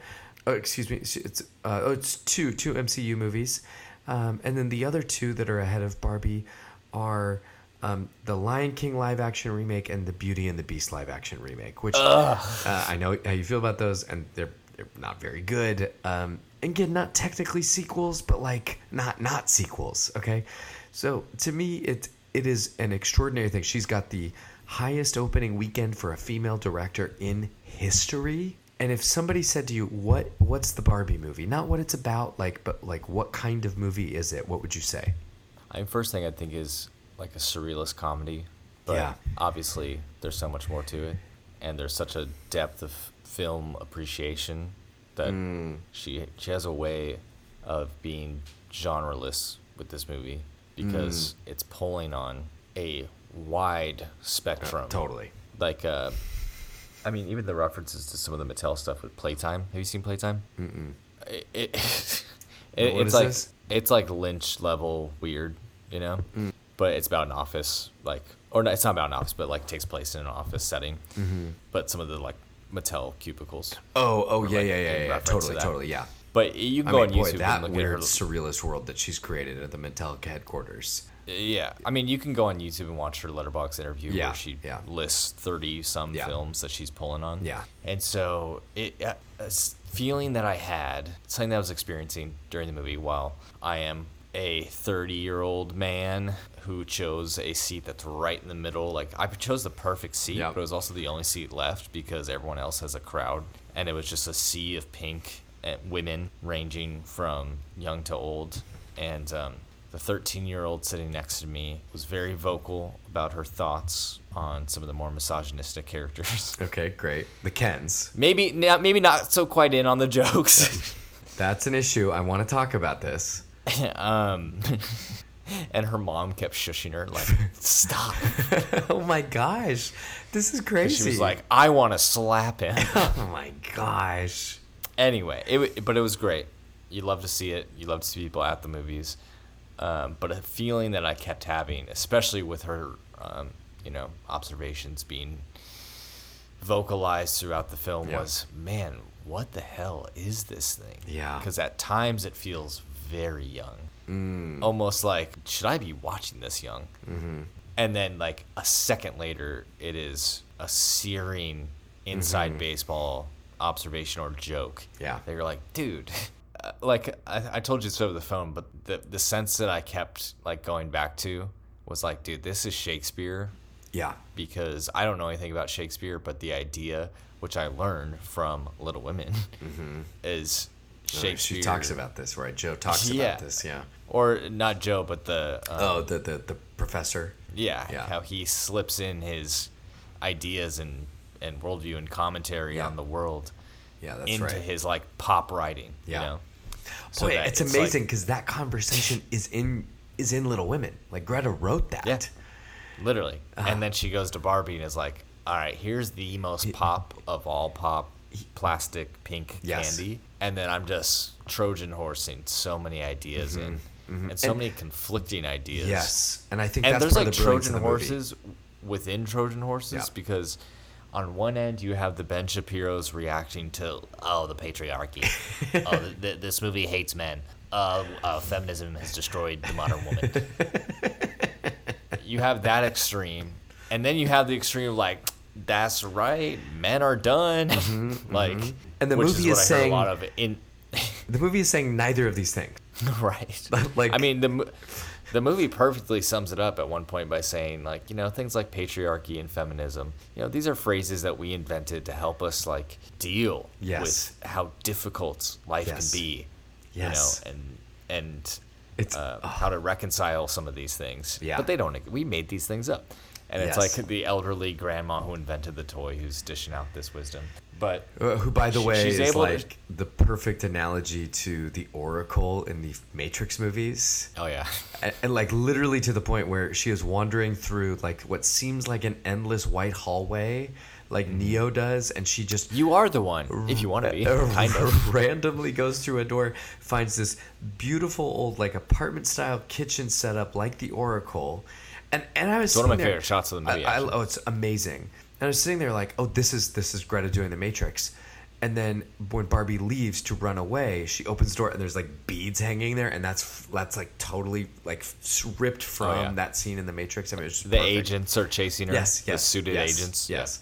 Oh, excuse me. It's uh, oh, it's two two MCU movies, um, and then the other two that are ahead of Barbie are um, the Lion King live action remake and the Beauty and the Beast live action remake. Which uh, I know how you feel about those, and they're they're not very good. Um, and again, not technically sequels, but like not not sequels. Okay, so to me, it it is an extraordinary thing. She's got the highest opening weekend for a female director in history. And if somebody said to you, "What what's the Barbie movie?" Not what it's about, like, but like what kind of movie is it? What would you say? I mean, first thing I think is like a surrealist comedy, but Yeah. obviously there's so much more to it, and there's such a depth of film appreciation that Mm. she she has a way of being genreless with this movie because Mm. it's pulling on a wide spectrum. Totally. Like, uh, I mean, even the references to some of the Mattel stuff with Playtime. Have you seen Playtime? Mm-mm. It, it, it- it's like this? it's like Lynch level weird, you know. Mm. But it's about an office, like, or no, it's not about an office, but like takes place in an office setting. Mm-hmm. But some of the like Mattel cubicles. Oh, oh yeah, like, yeah, yeah, yeah. reference to Totally, totally, yeah. But you can I go mean, on boy, YouTube that and look weird at her. surrealist world that she's created at the Mattel headquarters. Yeah, I mean, you can go on YouTube and watch her Letterboxd interview Yeah, where she yeah. lists thirty some Yeah. films that she's pulling on. Yeah. and so it uh, a feeling that I had, something that I was experiencing during the movie, while I am a thirty-year-old man who chose a seat that's right in the middle. Like I chose the perfect seat, but it was also the only seat left because everyone else has a crowd, and it was just a sea of pink women ranging from young to old, and um, the 13 year old sitting next to me was very vocal about her thoughts on some of the more misogynistic characters. Okay, great. The Kens. maybe not, maybe not so quite in on the jokes. That's an issue. I want to talk about this. um, and her mom kept shushing her like, "Stop." oh my gosh, this is crazy. She was like, "I want to slap him." oh my gosh. anyway, it but it was great. You love to see it. You love to see people at the movies. Um, but a feeling that I kept having, especially with her, um, you know, observations being vocalized throughout the film, Yeah. was man, what the hell is this thing? Yeah. Because at times it feels very young, Mm. almost like should I be watching this young? Mm-hmm. And then like a second later, it is a searing inside baseball observation or joke. Mm-hmm. Yeah. that you're like, dude. Like I, I told you this over the phone, but the the sense that I kept like going back to was like, dude, this is Shakespeare Yeah. because I don't know anything about Shakespeare, but the idea, which I learned from Little Women, is Shakespeare. Mm-hmm. She talks about this, right? Joe talks Yeah. about this. Yeah. or not Joe, but the um, Oh, the the the professor. yeah, Yeah. how he slips in his ideas and and worldview and commentary Yeah. on the world Yeah, that's into right. his like pop writing. Yeah. You know? That it's like- amazing because that conversation is in is in Little Women. Like Greta wrote that. Yeah. Literally. Uh-huh. And then she goes to Barbie and is like, all right, here's the most pop of all pop plastic pink Yes. candy. And then I'm just Trojan horsing so many ideas in. And so And- many conflicting ideas. Yes, and I think And that's there's like of the brilliance of Trojan the movie. horses within Trojan horses Yeah. because on one end you have the Ben Shapiro's reacting to oh the patriarchy, oh th- th- this movie hates men, uh, uh, feminism has destroyed the modern woman. you have that extreme, and then you have the extreme of like that's right, men are done, like And the which movie is, is what I heard saying- a lot of in The movie is saying neither of these things. right. Like- I mean, the the movie perfectly sums it up at one point by saying, like, you know, things like patriarchy and feminism. You know, these are phrases that we invented to help us like deal Yes. with how difficult life Yes. can be. Yes. You know, and and It's- uh, how to reconcile some of these things. Yeah. But they don't. We made these things up. And it's Yes. like the elderly grandma who invented the toy who's dishing out this wisdom. But Uh, who, by the She- way, she's is able to- like the perfect analogy to the Oracle in the Matrix movies. oh yeah. and, and like literally to the point where she is wandering through like what seems like an endless white hallway like neo does and she just Mm-hmm. You are the one, if you want to be, kind of. randomly goes through a door finds this beautiful old like apartment style kitchen setup like the oracle and and i was It's one of my there- favorite shots of the movie, I, I- oh it's amazing and i was sitting there like oh this is this is greta doing the matrix and then when Barbie leaves to run away, she opens the door and there's like beads hanging there, and that's that's like totally like ripped from Oh, yeah. that scene in the Matrix. I mean, it's The agents are chasing her. Yes, The yes, suited yes, agents. Yes.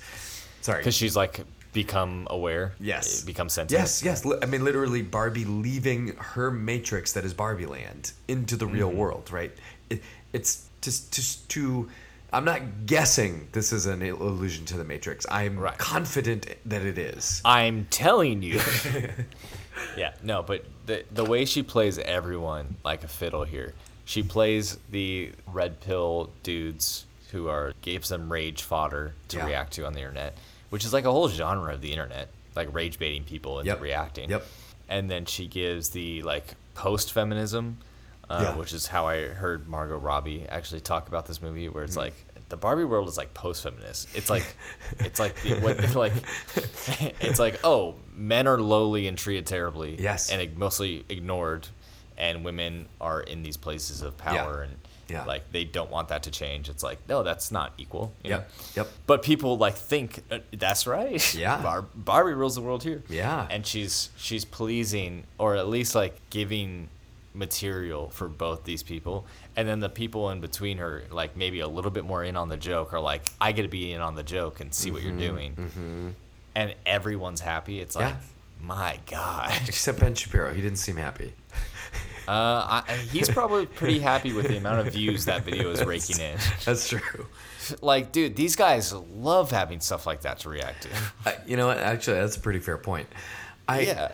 Sorry. Because she's like become aware. Yes. Become sentient. Yes, yes. I mean, literally, Barbie leaving her matrix that is Barbie Land into the Mm-hmm. real world, right? It, it's just, just to. I'm not guessing this is an allusion to the Matrix. I'm Right. confident that it is. I'm telling you. yeah, no, but the the way she plays everyone like a fiddle here. She plays the red pill dudes who are gives them rage fodder to Yeah. react to on the internet, which is like a whole genre of the internet, like rage baiting people into Yep. reacting. Yep. And then she gives the like post feminism, uh, Yeah. which is how I heard Margot Robbie actually talk about this movie, where Mm. it's like the Barbie world is like post feminist. It's like it's like the, what, like it's like oh men are lowly and treated terribly Yes. and mostly ignored and women are in these places of power and Yeah. like they don't want that to change it's like no that's not equal you know? Yep. Yep. but people like think uh, that's right Yeah. Bar- barbie rules the world here Yeah. and she's she's pleasing or at least like giving material for both these people and then the people in between her like maybe a little bit more in on the joke are like i get to be in on the joke and see what you're doing and everyone's happy it's like Mm-hmm. Yeah. my god Except Ben Shapiro. He didn't seem happy. uh, I, he's probably pretty happy with the amount of views that video is raking in That's true. like dude these guys love having stuff like that to react to Uh, you know what? Actually, that's a pretty fair point. I, yeah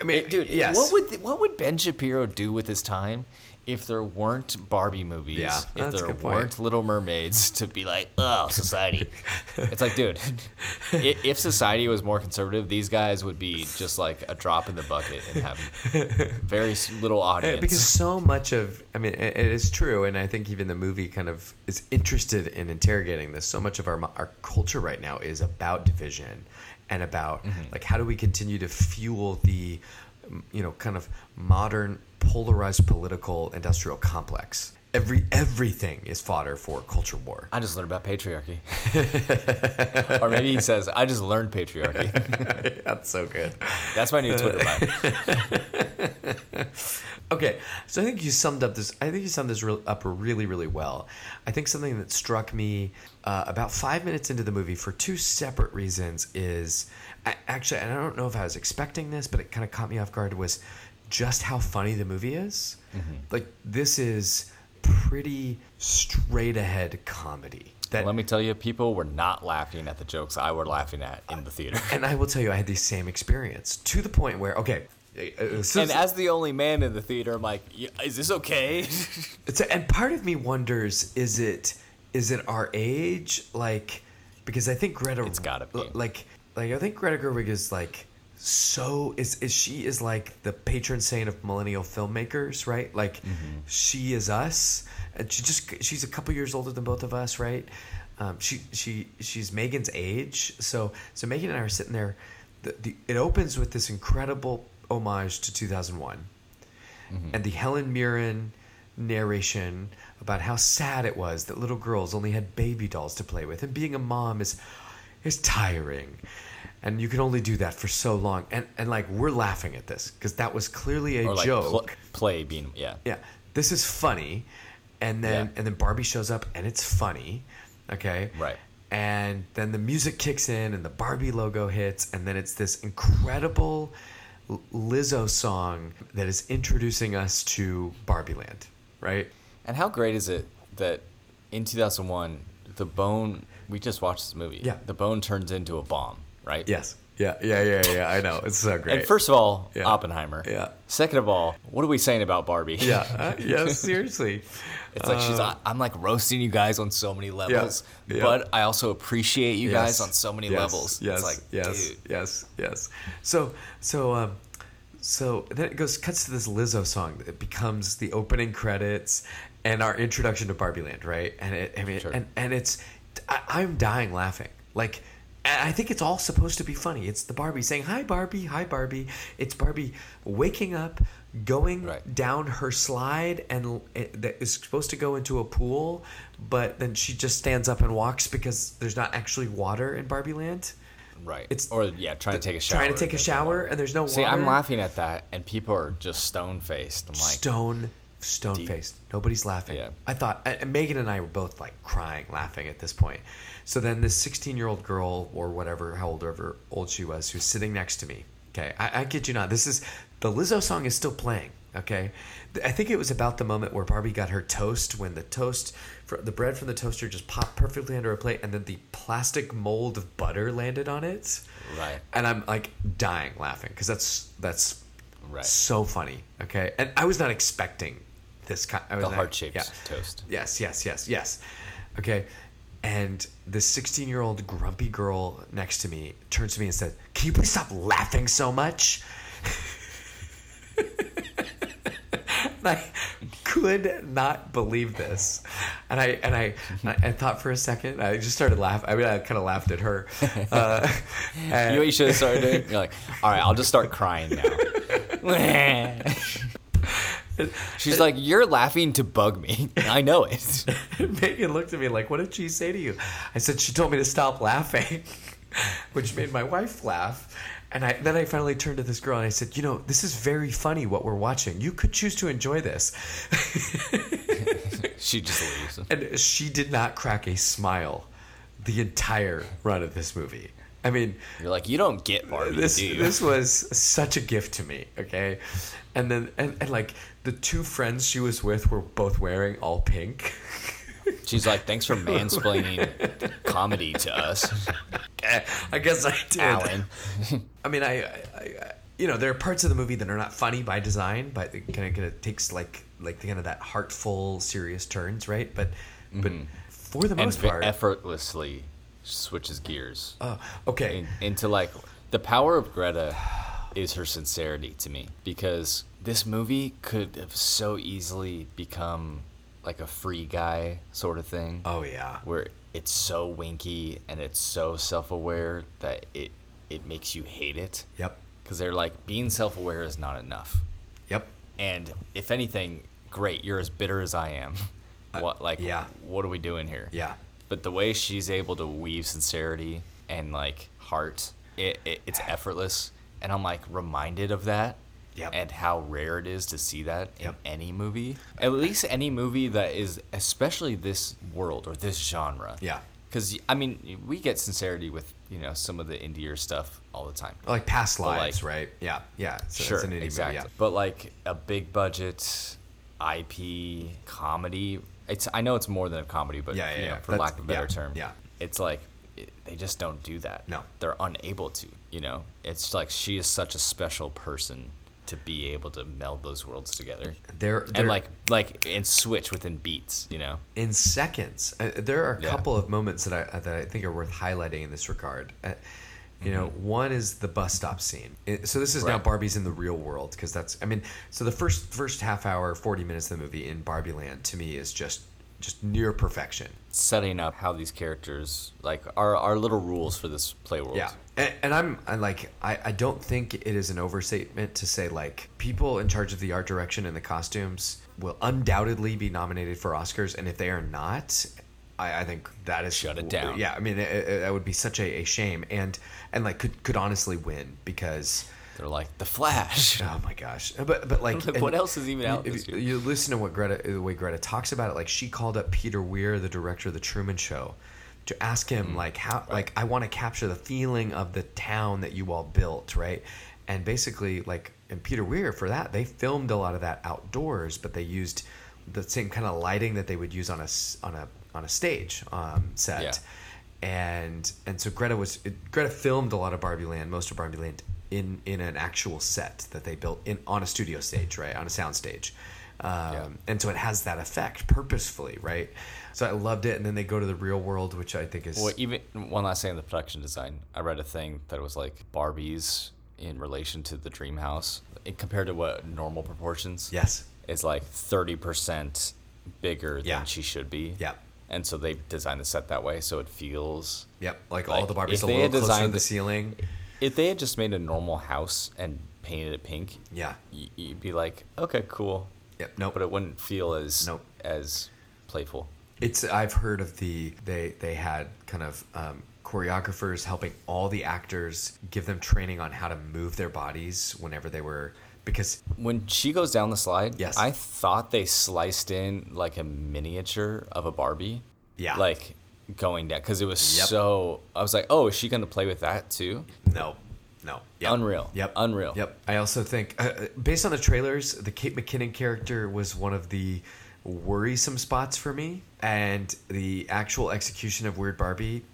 I mean, dude yes. what would what would ben shapiro do with his time if there weren't Barbie movies, Yeah, if that's a there good point. weren't Little Mermaids to be like, oh, society. it's like, dude, if society was more conservative, these guys would be just like a drop in the bucket and have very little audience. because so much of i mean it, it is true and i think even the movie kind of is interested in interrogating this so much of our our culture right now is about division and about Mm-hmm. like how do we continue to fuel the you know kind of modern polarized political industrial complex every everything is fodder for culture war I just learned about patriarchy. or maybe he says, I just learned patriarchy. that's so good That's my new Twitter bio. Okay, so I think you summed up this. I think you summed this up really, really well. I think something that struck me uh, about five minutes into the movie for two separate reasons is I, actually, and I don't know if I was expecting this, but it kind of caught me off guard. Was just how funny the movie is. Like this is pretty straight ahead comedy. That Let me tell you, people were not laughing at the jokes I were laughing at in the theater. and I will tell you, I had the same experience to the point where okay. uh, uh, And as the only man in the theater, I'm like, is this okay? A, and part of me wonders is it is it our age like because I think Greta It's gotta be. like like I think Greta Gerwig is like so is is she is like the patron saint of millennial filmmakers right? Like Mm-hmm. she is us. And she just she's a couple years older than both of us right? Um, she she she's Megan's age. So so Megan and I are sitting there. The, the it opens with this incredible homage to 2001 and the Helen Mirren narration about how sad it was that little girls only had baby dolls to play with, and being a mom is is tiring, and you can only do that for so long. And and like we're laughing at this because that was clearly a like joke. pl- play being, yeah. yeah, this is funny, and then Yeah. and then Barbie shows up and it's funny, okay, Right. and then the music kicks in and the Barbie logo hits, and then it's this incredible Lizzo song that is introducing us to Barbie Land, right? And how great is it that in 2001, the bone, we just watched this movie. Yeah. The bone turns into a bomb, right? Yes. Yeah, yeah, yeah, yeah. I know. It's so great. And first of all, Yeah. Oppenheimer. Yeah. Second of all, what are we saying about Barbie? yeah, uh, yeah, seriously. It's like she's. Uh, I'm like roasting you guys on so many levels, yeah. but I also appreciate you guys on so many yes, levels. Yes, it's like, yes, dude, yes, yes. So, so, um, so then it goes cuts to this Lizzo song that becomes the opening credits and our introduction to Barbie Land, right? And it, I mean, Sure. and and it's, I, I'm dying laughing. Like, I think it's all supposed to be funny. It's the Barbie saying "Hi, Barbie, hi, Barbie." It's Barbie waking up, going Right. down her slide, and it, eh, that is supposed to go into a pool, but then she just stands up and walks because there's not actually water in Barbie Land. Right. It's or yeah, trying to take a shower. trying to take a shower and there's no water. See, water. I'm laughing at that, and people are just stone faced. I'm like, stone stone faced. Nobody's laughing. Yeah. I thought and Megan and I were both like crying, laughing at this point. So then this 16 year old girl or whatever, how old ever old she was, who's sitting next to me. Okay, I, I kid you not. This is the Lizzo song is still playing. Okay, I think it was about the moment where Barbie got her toast when the toast, the bread from the toaster just popped perfectly under a plate, and then the plastic mold of butter landed on it. Right. And I'm like dying laughing because that's that's Right. so funny. Okay, and I was not expecting this kind. Was the heart shaped yeah. toast. Yes, yes, yes, yes. Okay. And this 16 year old grumpy girl next to me turns to me and said, Can you please stop laughing so much? and I could not believe this. And I and I, I thought for a second, I just started laughing. I mean, I kind of laughed at her. Uh, You know what you should have started doing? You're like, all right, I'll just start crying now. She's like, you're laughing to bug me. I know it. Megan looked at me like, "What did she say to you?" I said, "She told me to stop laughing," which made my wife laugh. And I, then I finally turned to this girl and I said, "You know, this is very funny what we're watching. You could choose to enjoy this." She just leaves. and she did not crack a smile the entire run of this movie. I mean, You're like, you don't get Barbie, this this was such a gift to me. Okay, and then and, and like the two friends she was with were both wearing all pink. She's like, thanks for mansplaining comedy to us, I guess I did. Alan. I mean, I, I, I, you know, there are parts of the movie that are not funny by design, but it kind of, kind of takes like, like kind of that heartful, serious turns, right? But, but for the Mm-hmm. And most part, effortlessly switches gears. Uh, okay, in, into like the power of Greta is her sincerity to me because this movie could have so easily become like a free guy sort of thing. oh yeah, where it's so winky and it's so self-aware that it it makes you hate it. Yep, because they're like being self-aware is not enough. Yep, and if anything great you're as bitter as i am. What like Uh, yeah. what are we doing here? Yeah, but the way she's able to weave sincerity and like heart it, it it's effortless and i'm like reminded of that Yep. and how rare it is to see that Yep. in any movie at least any movie that is especially this world or this genre yeah. because i mean we get sincerity with you know some of the indie stuff all the time Like past But, like- lives, right? Yeah, yeah. So sure it's an indie movie, exactly yeah. but like a big budget ip comedy it's i know it's more than a comedy but Yeah, yeah, you know, yeah. for That's- lack of a better yeah, term yeah. it's like it, they just don't do that No. they're unable to you know it's like she is such a special person to be able to meld those worlds together There, there and like like and switch within beats you know in seconds. Uh, there are a Yeah. couple of moments that I that I think are worth highlighting in this regard. Uh, you know, one is the bus stop scene. It- so this is now Mm-hmm. Barbie's in the real world because that's. I mean, so the first first half hour, forty minutes of the movie in Barbie Land to me is just just near perfection. setting up how these characters like are our little rules for this play world Yeah, and, and I'm I'm like I, I don't think it is an overstatement to say like people in charge of the art direction and the costumes will undoubtedly be nominated for Oscars, and if they are not, I, I think that is Shut it down. Yeah, I mean that would be such a, a shame, and and like could could honestly win because. they're like the flash Oh my gosh! But but like, Like, what else is even out You, you listen to what Greta the way Greta talks about it. Like she called up Peter Weir, the director of the Truman Show, to ask him Mm. like how like I want to capture the feeling of the town that you all built, right? And basically like and Peter Weir for that they filmed a lot of that outdoors, but they used the same kind of lighting that they would use on a on a on a stage um, set Yeah. and and so Greta was Greta filmed a lot of Barbie Land, most of Barbie Land in in an actual set that they built in on a studio stage, right, on a sound stage, um, Yeah. and so it has that effect purposefully, right. So I loved it, and then they go to the real world, which I think is Well, even one last thing on the production design. I read a thing that was like Barbies in relation to the dream house, in- compared to what normal proportions. yes, is like thirty percent bigger Yeah. than she should be. Yeah. And so they designed the set that way, so it feels. yep, like, all the Barbies a little closer to the ceiling. If they had just made a normal house and painted it pink, Yeah, you'd be like, okay, cool. yep, nope, But it wouldn't feel as Nope. as playful. It's I've heard of the they they had kind of um, choreographers helping all the actors give them training on how to move their bodies whenever they were because When she goes down the slide, Yes. I thought they sliced in like a miniature of a Barbie. Yeah. Like going down because it was Yep. so. I was like, oh, is she gonna play with that too? no no yep. Unreal. yep Unreal. yep I also think uh, uh, based on the trailers the Kate McKinnon character was one of the worrisome spots for me and the actual execution of Weird Barbie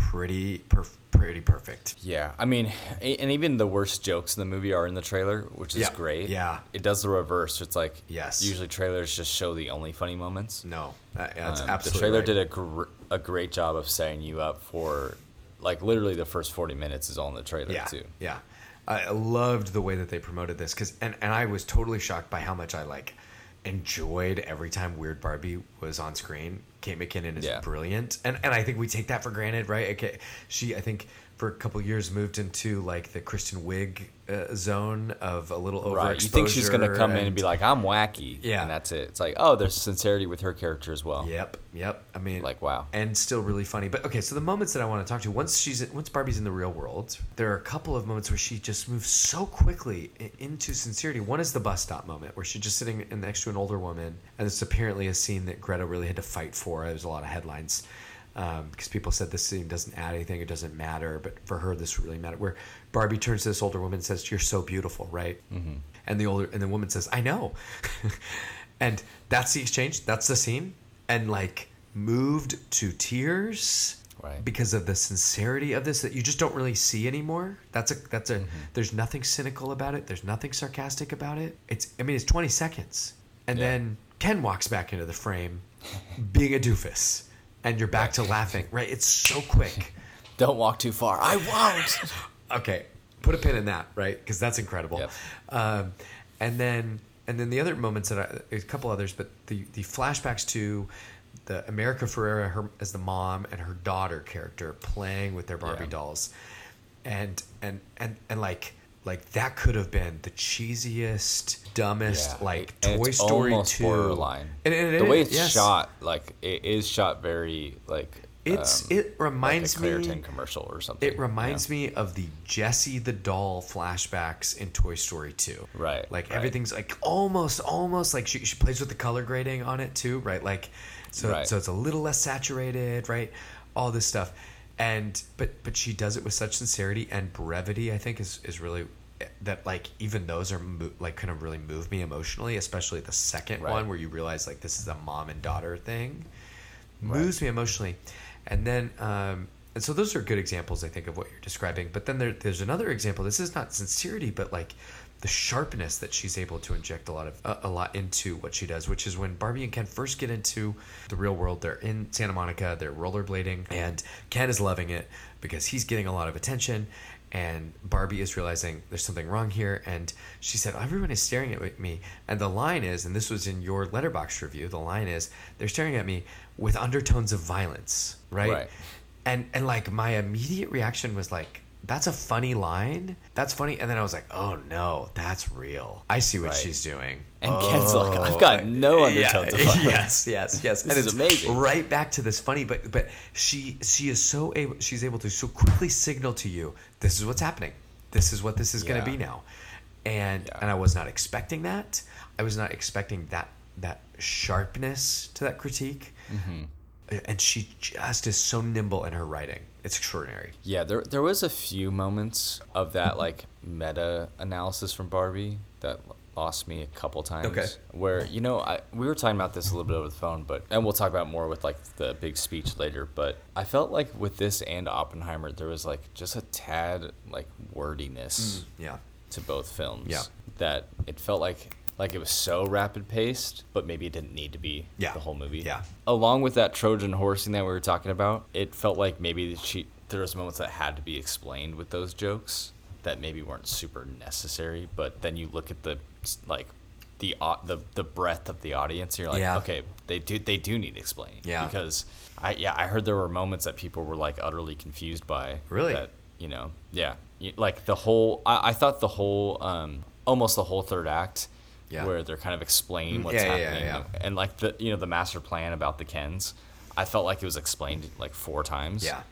pretty perf- pretty perfect Yeah, I mean, and even the worst jokes in the movie are in the trailer, which is Yeah, great. yeah. it does the reverse. It's like Yes. usually trailers just show the only funny moments. no that, that's Um, absolutely the trailer right. did a gr- a great job of setting you up for, like, literally the first forty minutes is all in the trailer yeah, too. Yeah. I loved the way that they promoted this cuz and and I was totally shocked by how much I like enjoyed every time Weird Barbie was on screen. Kate McKinnon is Yeah. brilliant. And and I think we take that for granted, right? Okay. She I think for a couple years moved into like the Kristen Wiig uh, zone of a little overexposure. Right, you think she's gonna come in and be like, "I'm wacky," Yeah. and that's it. It's like, oh, there's sincerity with her character as well. Yep, yep. I mean, Like, wow. and still really funny. But okay, so the moments that I want to talk to once she's once Barbie's in the real world, there are a couple of moments where she just moves so quickly into sincerity. One is the bus stop moment where she's just sitting next to an older woman, and it's apparently a scene that Greta really had to fight for. There's a lot of headlines. Um, because people said this scene doesn't add anything, it doesn't matter, but for her this really mattered. Where Barbie turns to this older woman and says, "You're so beautiful," right? Mm-hmm. And the older and the woman says, "I know," and that's the exchange. That's the scene, and like moved to tears Right. because of the sincerity of this that you just don't really see anymore. That's a that's a Mm-hmm. there's nothing cynical about it. There's nothing sarcastic about it. It's I mean it's 20 seconds. And Yeah. then Ken walks back into the frame being a doofus and you're back to laughing. Right? It's so quick. Don't walk too far. I won't. okay, put a pin in that, right? Because that's incredible. Yep. Um, and then and then the other moments that I, a couple others, but the the flashbacks to the America Ferrera her, as the mom and her daughter character playing with their Barbie Yeah. dolls, and and and and like like that could have been the cheesiest, dumbest Yeah. like And Toy it's Story almost two borderline. And, and the way it's yes. shot, like it is shot very like It's um, it reminds like a me commercial or something. It reminds me of the Jessie the doll flashbacks in Toy Story 2. Right, Like right. everything's like almost, almost like she, she plays with the color grading on it too, right? Like, so Right. so it's a little less saturated, right? All this stuff, and but but she does it with such sincerity and brevity. I think is is really that like even those are mo- like kind of really move me emotionally, especially the second Right. one where you realize like this is a mom and daughter thing. Moves me emotionally. And then um, and so those are good examples i think of what you're describing. But then there, there's another example. This is not sincerity but like the sharpness that she's able to inject a lot of a, a lot into what she does which is when barbie and ken first get into the real world they're in santa monica they're rollerblading and ken is loving it because he's getting a lot of attention and Barbie is realizing there's something wrong here, and she said, oh, "Everyone is staring at me." And the line is, and this was in your Letterboxd review. The line is, "They're staring at me with undertones of violence." Right. Right. And and like my immediate reaction was like, "That's a funny line. That's funny." And then I was like, "Oh no, that's real. I see what Right. she's doing." And Ken's like, "I've got no Oh, Yeah, undertones. Yes, yes, yes. This and is it's amazing. Right back to this funny, but but she she is so able she's able to so quickly signal to you this is what's happening. This is what this is going to be now. And Yeah. and I was not expecting that. I was not expecting that that sharpness to that critique. Mm-hmm. And she just is so nimble in her writing. It's extraordinary. Yeah, there there was a few moments of that like meta analysis from Barbie that lost me a couple times. Okay. Where you know I we were talking about this a little bit over the phone, but and we'll talk about more with like the big speech later. But I felt like with this and Oppenheimer, there was like just a tad like wordiness mm, Yeah. to both films. Yeah. That it felt like like it was so rapid paced, but maybe it didn't need to be Yeah. the whole movie. Yeah. Along with that Trojan horsing that we were talking about, it felt like maybe she there was moments that had to be explained with those jokes that maybe weren't super necessary. But then you look at the like the the the breadth of the audience, and you're like, Yeah. okay, they do they do need explaining. Yeah. Because I yeah I heard there were moments that people were like utterly confused by. Really? That you know yeah like the whole I, I thought the whole um almost the whole third act Yeah. where they're kind of explaining what's Yeah, happening, yeah. and like the you know the master plan about the Kens. I felt like it was explained like four times. Yeah.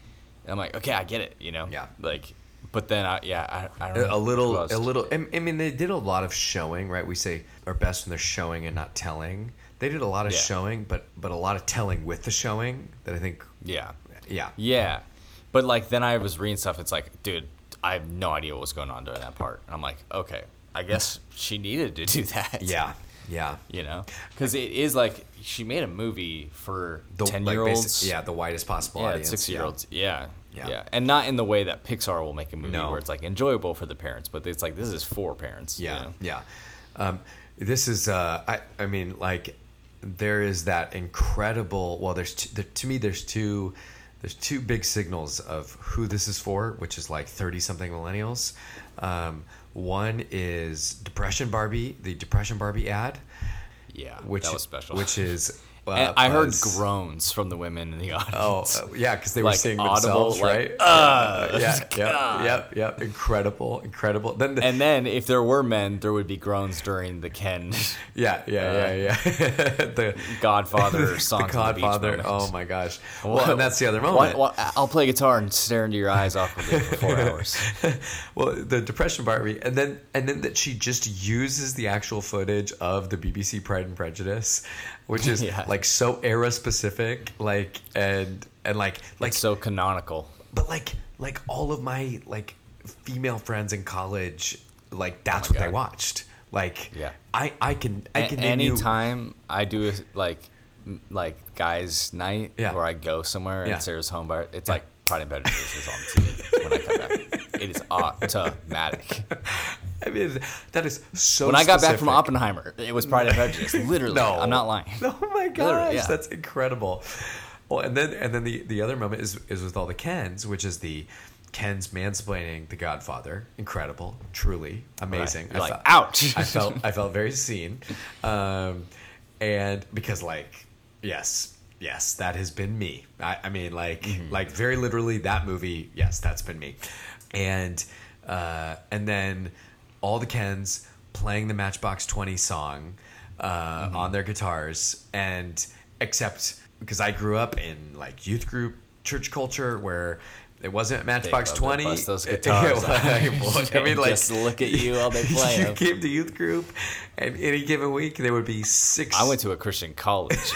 and I'm like, okay, I get it. You know. Yeah. Like, but then I yeah I, I don't know a little a little I I mean they did a lot of showing right we say are best when they're showing and not telling they did a lot of showing but but a lot of telling with the showing that i think yeah. yeah Yeah, but like then I was reading stuff. It's like, dude, I have no idea what was going on during that part. And I'm like, okay, I guess she needed to do that. yeah yeah you know, because it is like she made a movie for the ten like, year basi- olds. yeah the widest possible yeah, audience six year olds. Yeah. Yeah. yeah, and not in the way that Pixar will make a movie No. where it's like enjoyable for the parents, but it's like this is for parents. you yeah know? yeah um, this is uh i i mean like there is that incredible well there's t- there, to me there's two there's two big signals of who this is for which is like 30 something millennials um, one is depression barbie the depression barbie ad yeah, which that was special. which is uh, I heard groans from the women in the Oh audience. uh, yeah, because they were Like seeing themselves, like, right? "Ugh, Uh, yeah, God." yep, yep. Incredible, incredible. Then the, and then if there were men, there would be groans during the Ken yeah, yeah, yeah, yeah. the Godfather song. the Godfather. Oh my gosh. Well, and that's the other moment. why- I'll play guitar and stare into your eyes awkwardly for four hours. well, the depression Barbie, and then and then that she just uses the actual footage of the BBC Pride and Prejudice, which is Yeah. like so era specific, like and and like like It's so canonical. but like like all of my like female friends in college, like that's Oh what they watched. Like Yeah. I I can I can you- anytime I do like like guys night Yeah. where I go somewhere Yeah. and Sarah's home bar, it's like Pride and Prejudice is on TV when I come back. It is automatic. I mean that is so. When I got back from. Oppenheimer, it was Pride and Prejudice. Literally, No, I'm not lying. Oh my gosh, yeah. that's incredible. Well, and then and then the the other moment is is with all the Kens, which is the Ken's mansplaining The Godfather. Incredible, truly amazing. You're like, felt, "Ouch." I felt I felt very seen, um, and because like yes. Yes, that has been me. I, I mean, like, Mm-hmm. like very literally, that movie. Yes, that's been me. And uh, and then all the Kens playing the Matchbox Twenty song uh, Mm-hmm. on their guitars, and except because I grew up in like youth group church culture where it wasn't Matchbox Twenty. those guitars I mean, like Just look at you while they play you came to youth group, and any given week there would be six. I went to a Christian college.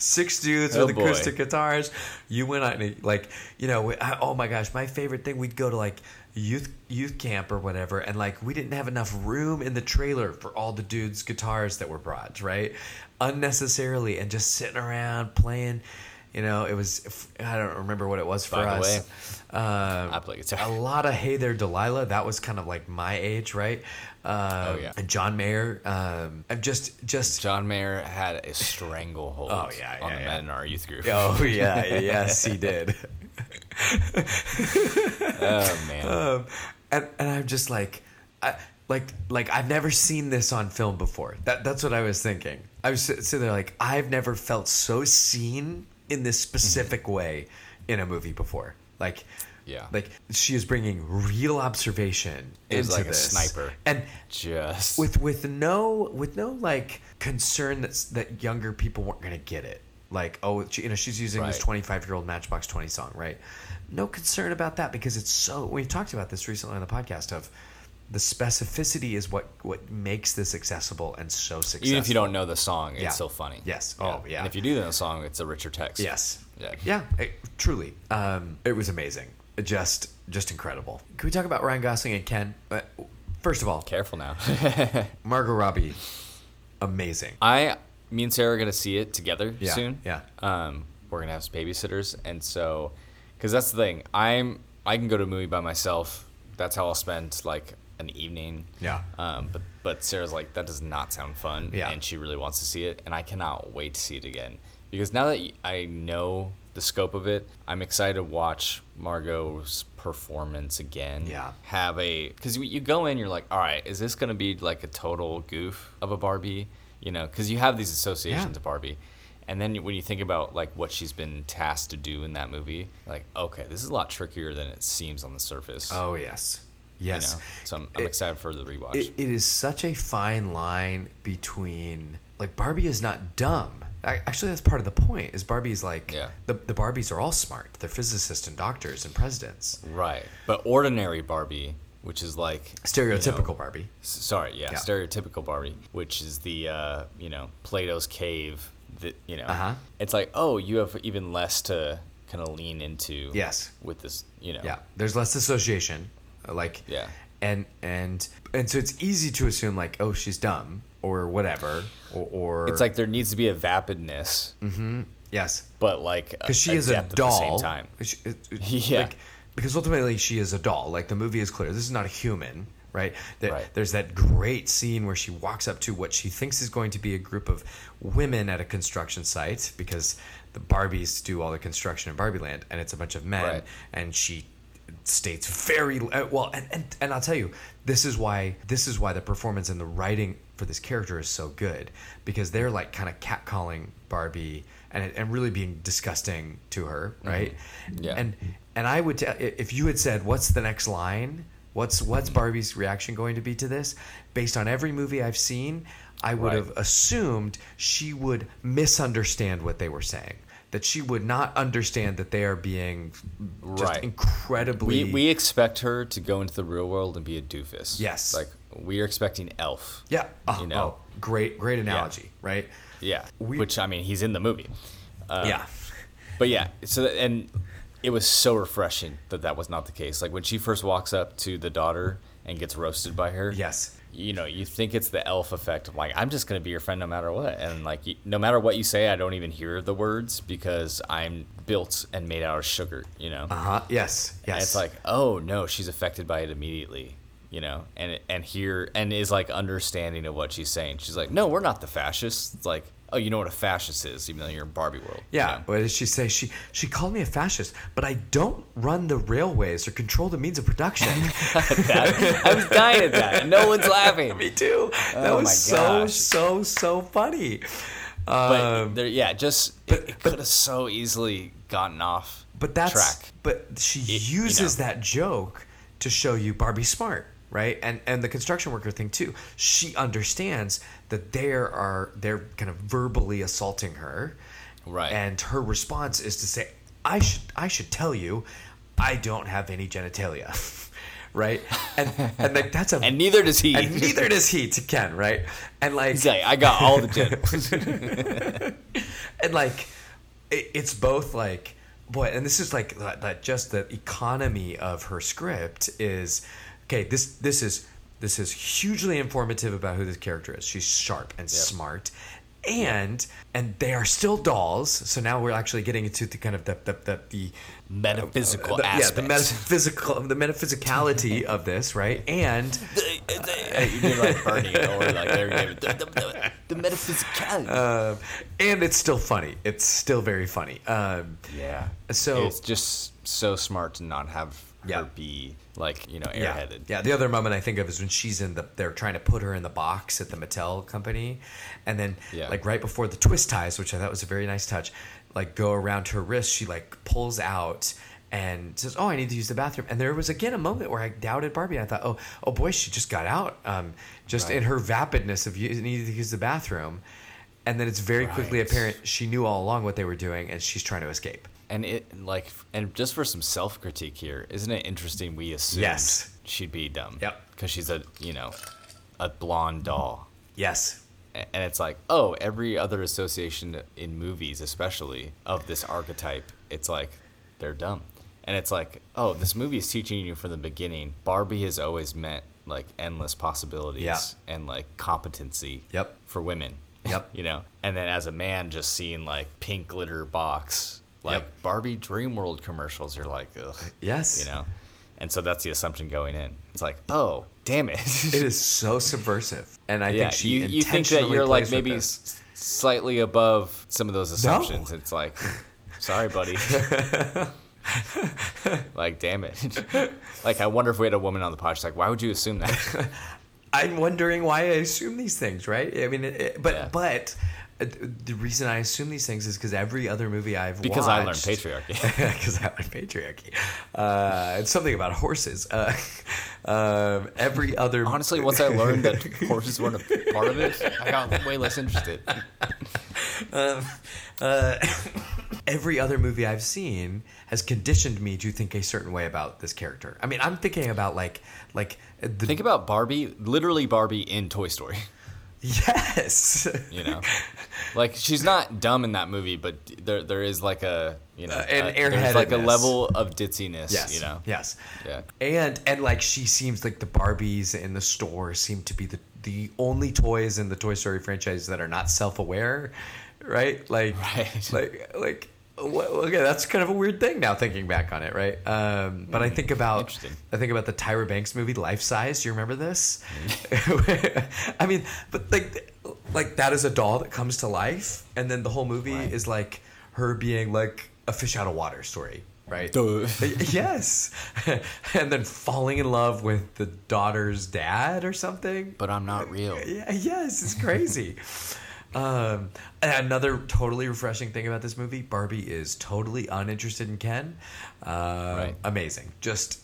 Six dudes Oh, with boy. acoustic guitars. You went on like you know I, oh my gosh my favorite thing we'd go to like youth youth camp or whatever and like we didn't have enough room in the trailer for all the dudes guitars that were brought right unnecessarily and just sitting around playing you know it was I don't remember what it was for By the us way, um, I play guitar. a lot of Hey There Delilah. That was kind of like my age, right? Um, Oh, yeah. And John Mayer. Um, I'm just, just. John Mayer had a stranglehold Oh, yeah, on yeah, the yeah. men in our youth group. Oh yeah, yes, he did. Oh man. um, and and I'm just like, I, like like I've never seen this on film before. That that's what I was thinking. I was sitting there like I've never felt so seen in this mm-hmm. specific way in a movie before. Like. Yeah. Like she is bringing real observation It into like a this. sniper. and Just with with no with no like concern that's that younger people weren't gonna get it. Like oh she, you know she's using this twenty five year old Matchbox Twenty song right. No concern about that because it's so we've talked about this recently on the podcast of the specificity is what what makes this accessible and so successful. even if you don't know the song, it's Yeah. still funny. Yes. Oh, yeah. And if you do know the song, it's a richer text. Yes. Yeah. Yeah. it- truly, um, it was amazing. Just just incredible. Can we talk about Ryan Gosling and Ken? Uh, first of all, Careful now. Margot Robbie, amazing. I, me and Sarah are gonna see it together Yeah, soon. yeah. Um, we're gonna have some babysitters, and so, because that's the thing, I'm I can go to a movie by myself. That's how I'll spend like an evening. Yeah. Um, but but Sarah's like that does not sound fun. Yeah. And she really wants to see it, and I cannot wait to see it again because now that I know the scope of it, I'm excited to watch Margot's performance again. Yeah. Have a because you, you go in, you're like, all right, is this gonna be like a total goof of a Barbie? You know, because you have these associations Yeah. of Barbie. And then when you think about like what she's been tasked to do in that movie, like okay, this is a lot trickier than it seems on the surface. Oh yes. Yes. You know? So I'm, I'm It- excited for the rewatch. It, it is such a fine line between like Barbie is not dumb. I, actually, that's part of the point. Is Barbie's like Yeah. the the Barbies are all smart. They're physicists and doctors and presidents. right. But ordinary Barbie, which is like Stereotypical you know, Barbie. sorry, yeah, Yeah. stereotypical Barbie, which is the uh, you know Plato's cave. That you know, Uh-huh. it's like oh, you have even less to kind of lean into. Yes. With this, you know. Yeah, there's less association, like Yeah. and and and so it's easy to assume like oh she's dumb or whatever or, or It's like there needs to be a vapidness, mm-hmm. yes but like because she is a doll. at the same time. She- it- it- Yeah. like, because ultimately she is a doll. Like the movie is clear. This is not a human, right? There- Right. There's that great scene where she walks up to what she thinks is going to be a group of women at a construction site because the Barbies do all the construction in Barbie Land, and it's a bunch of men, Right. and she states very uh, well and, and and I'll tell you this is why this is why the performance and the writing for this character is so good because they're like kind of catcalling Barbie and and really being disgusting to her right? Yeah. and and I would tell if you had said what's the next line? What's what's Barbie's reaction going to be to this? Based on every movie I've seen I would Right. have assumed she would misunderstand what they were saying that she would not understand that they are being just Right. incredibly We, we expect her to go into the real world and be a doofus. Yes. Like we are expecting Elf. Yeah. Oh, You know? oh, great, great analogy, right? Yeah. We- Which I mean, he's in the movie. Uh, yeah. But yeah, so that- and it was so refreshing that that was not the case. Like when she first walks up to the daughter and gets roasted by her. Yes. You know, you think it's the elf effect of like I'm just gonna be your friend no matter what, and like no matter what you say, I don't even hear the words because I'm built and made out of sugar. You know. Uh huh. Yes. Yes. And it's like, oh no, she's affected by it immediately, you know, and and here and is like understanding of what she's saying. She's like, no, we're not the fascists. It's like, oh, you know what a fascist is, even though you're in Barbie world. you Yeah. know? What did she say? She she called me a fascist, but I don't run the railways or control the means of production. That- I was dying at that. No one's laughing. me too. That Oh was so so so funny. But Um, there, yeah, just it, it could have so easily gotten off but that's track. but she you uses know. that joke to show you Barbie smart, right? And and the construction worker thing too. She understands that there are they're kind of verbally assaulting her, Right. And her response is to say, "I should I should tell you, I don't have any genitalia." Right, and and like that's a And neither does he. and neither does he to Ken, right? And like He's like, I got all the genitals. and like it, it's both like boy and this is like that, that just the economy of her script is okay this this is this is hugely informative about who this character is she's sharp and smart and and they are still dolls so now we're actually getting into the kind of the the, the, the Metaphysical the- yeah, the metaphysical, the metaphysicality of this, right? And You're like Bernie or like Larry David. The, the, the, the metaphysicality. um, and it's still funny. It's still very funny. Um, Yeah. So- it's just so smart to not have Yeah. her be like you know airheaded. yeah. yeah. The other moment I think of is when she's in the. They're trying to put her in the box at the Mattel company, and then Yeah. like right before the twist ties, which I thought was a very nice touch, like go around her wrist. She like pulls out. And says, "Oh, I need to use the bathroom." And there was again a moment where I doubted Barbie. and I thought, "Oh, oh boy, she just got out, um, just in her vapidness of needing to use the bathroom." And then it's very quickly apparent she knew all along what they were doing, and she's trying to escape. And it like and just for some self critique here, isn't it interesting? We assumed Yes. she'd be dumb. Yep. Because she's a you know a blonde doll. Yes, And it's like, oh, every other association in movies, especially of this archetype, it's like they're dumb. And it's like, oh, this movie is teaching you from the beginning. Barbie has always meant like endless possibilities Yeah. and like competency Yep. for women. Yep. you know, and then as a man, just seeing like pink glitter box, like Yep. Barbie Dream World commercials, you're like, ugh, yes, you know. And so that's the assumption going in. It's like, oh, damn it. It is so subversive, and I yeah, think she you, you think that you're like maybe s- slightly above some of those assumptions. It's like, sorry, buddy. like, damn it. like, I wonder if we had a woman on the podcast. Like, why would you assume that? I'm wondering why I assume these things, right? I mean, it, but Yeah. but the reason I assume these things is because every other movie I've Because I learned patriarchy. because I learned patriarchy. Uh, it's something about horses. Uh, um, every other Honestly, once I learned that horses weren't a part of it, I got way less interested. um, uh, every other movie I've seen has conditioned me to think a certain way about this character. I mean, I'm thinking about like like the, Think about Barbie, literally Barbie in Toy Story. Yes, You know, like she's not dumb in that movie, but there there is like a you know Uh, an like a level of ditziness. yes, You know. yes, Yeah. and and like she seems like the Barbies in the store seem to be the the only toys in the Toy Story franchise that are not self aware, right? Like Right. like like. Well, okay, that's kind of a weird thing now thinking back on it, right? Um, but I think about I think about the Tyra Banks movie Life Size. Do you remember this? Mm. I mean, but like like that is a doll that comes to life, and then the whole movie Right. is like her being like a fish out of water story, right? Yes, and then falling in love with the daughter's dad or something. But I'm not real. Yeah, yes, it's crazy. Um, and another totally refreshing thing about this movie: Barbie is totally uninterested in Ken. Uh, Right. Amazing. Just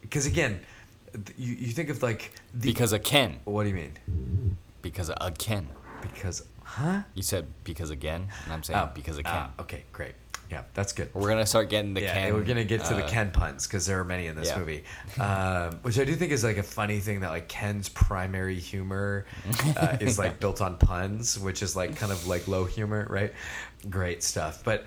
because again, you you think of like the, Because of Ken. what do you mean? Because of Ken. Because huh? You said because again, and I'm saying Oh, because of Ken. ah, okay, great. Yeah, that's good. We're gonna start getting the yeah, Ken. we're gonna get to the uh, Ken puns because there are many in this yeah. movie, um, which I do think is like a funny thing that like Ken's primary humor uh, is like built on puns, which is like kind of like low humor, right? Great stuff, but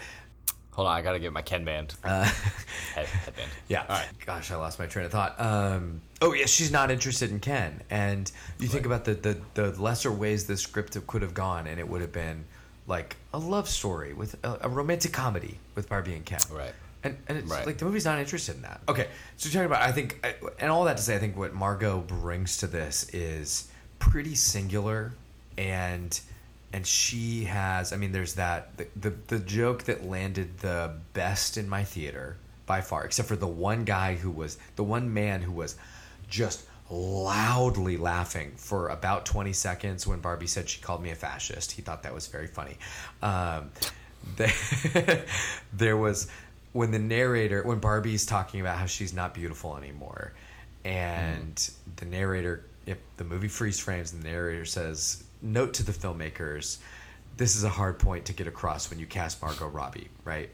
Hold on, I gotta get my Ken band. uh, Head, headband. yeah. All right. Gosh, I lost my train of thought. Um, oh yeah, she's not interested in Ken, and you think about the, the the lesser ways the script could have gone, and it would have been like a love story with a, a romantic comedy with Barbie and Ken. Right. And, and it's Right. like the movie's not interested in that. Okay, so talking about, I think, I- and all that to say, I think what Margot brings to this is pretty singular, and and she has. I mean, there's that the the, the joke that landed the best in my theater by far, except for the one guy who was the one man who was just loudly laughing for about 20 seconds when Barbie said she called me a fascist. He thought that was very funny. Um, the- there was when the narrator when Barbie's talking about how she's not beautiful anymore, and the narrator, if the movie freeze frames, and the narrator says, "Note to the filmmakers." This is a hard point to get across when you cast Margot Robbie, right?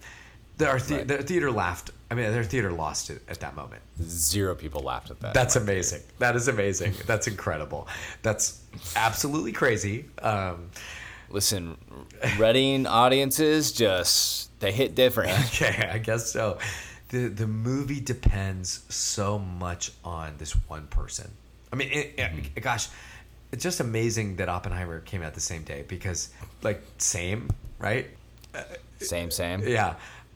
The, our the, Right. their theater laughed. I mean, their theater lost it at that moment. Zero people laughed at that. That's amazing. That is amazing. That's incredible. That's absolutely crazy. Um, Listen, Redding audiences just they hit different. okay, I guess so. The the movie depends so much on this one person. I mean, it, it- gosh, it's just amazing that Oppenheimer came out the same day because, like, same, right? Same, same. Yeah,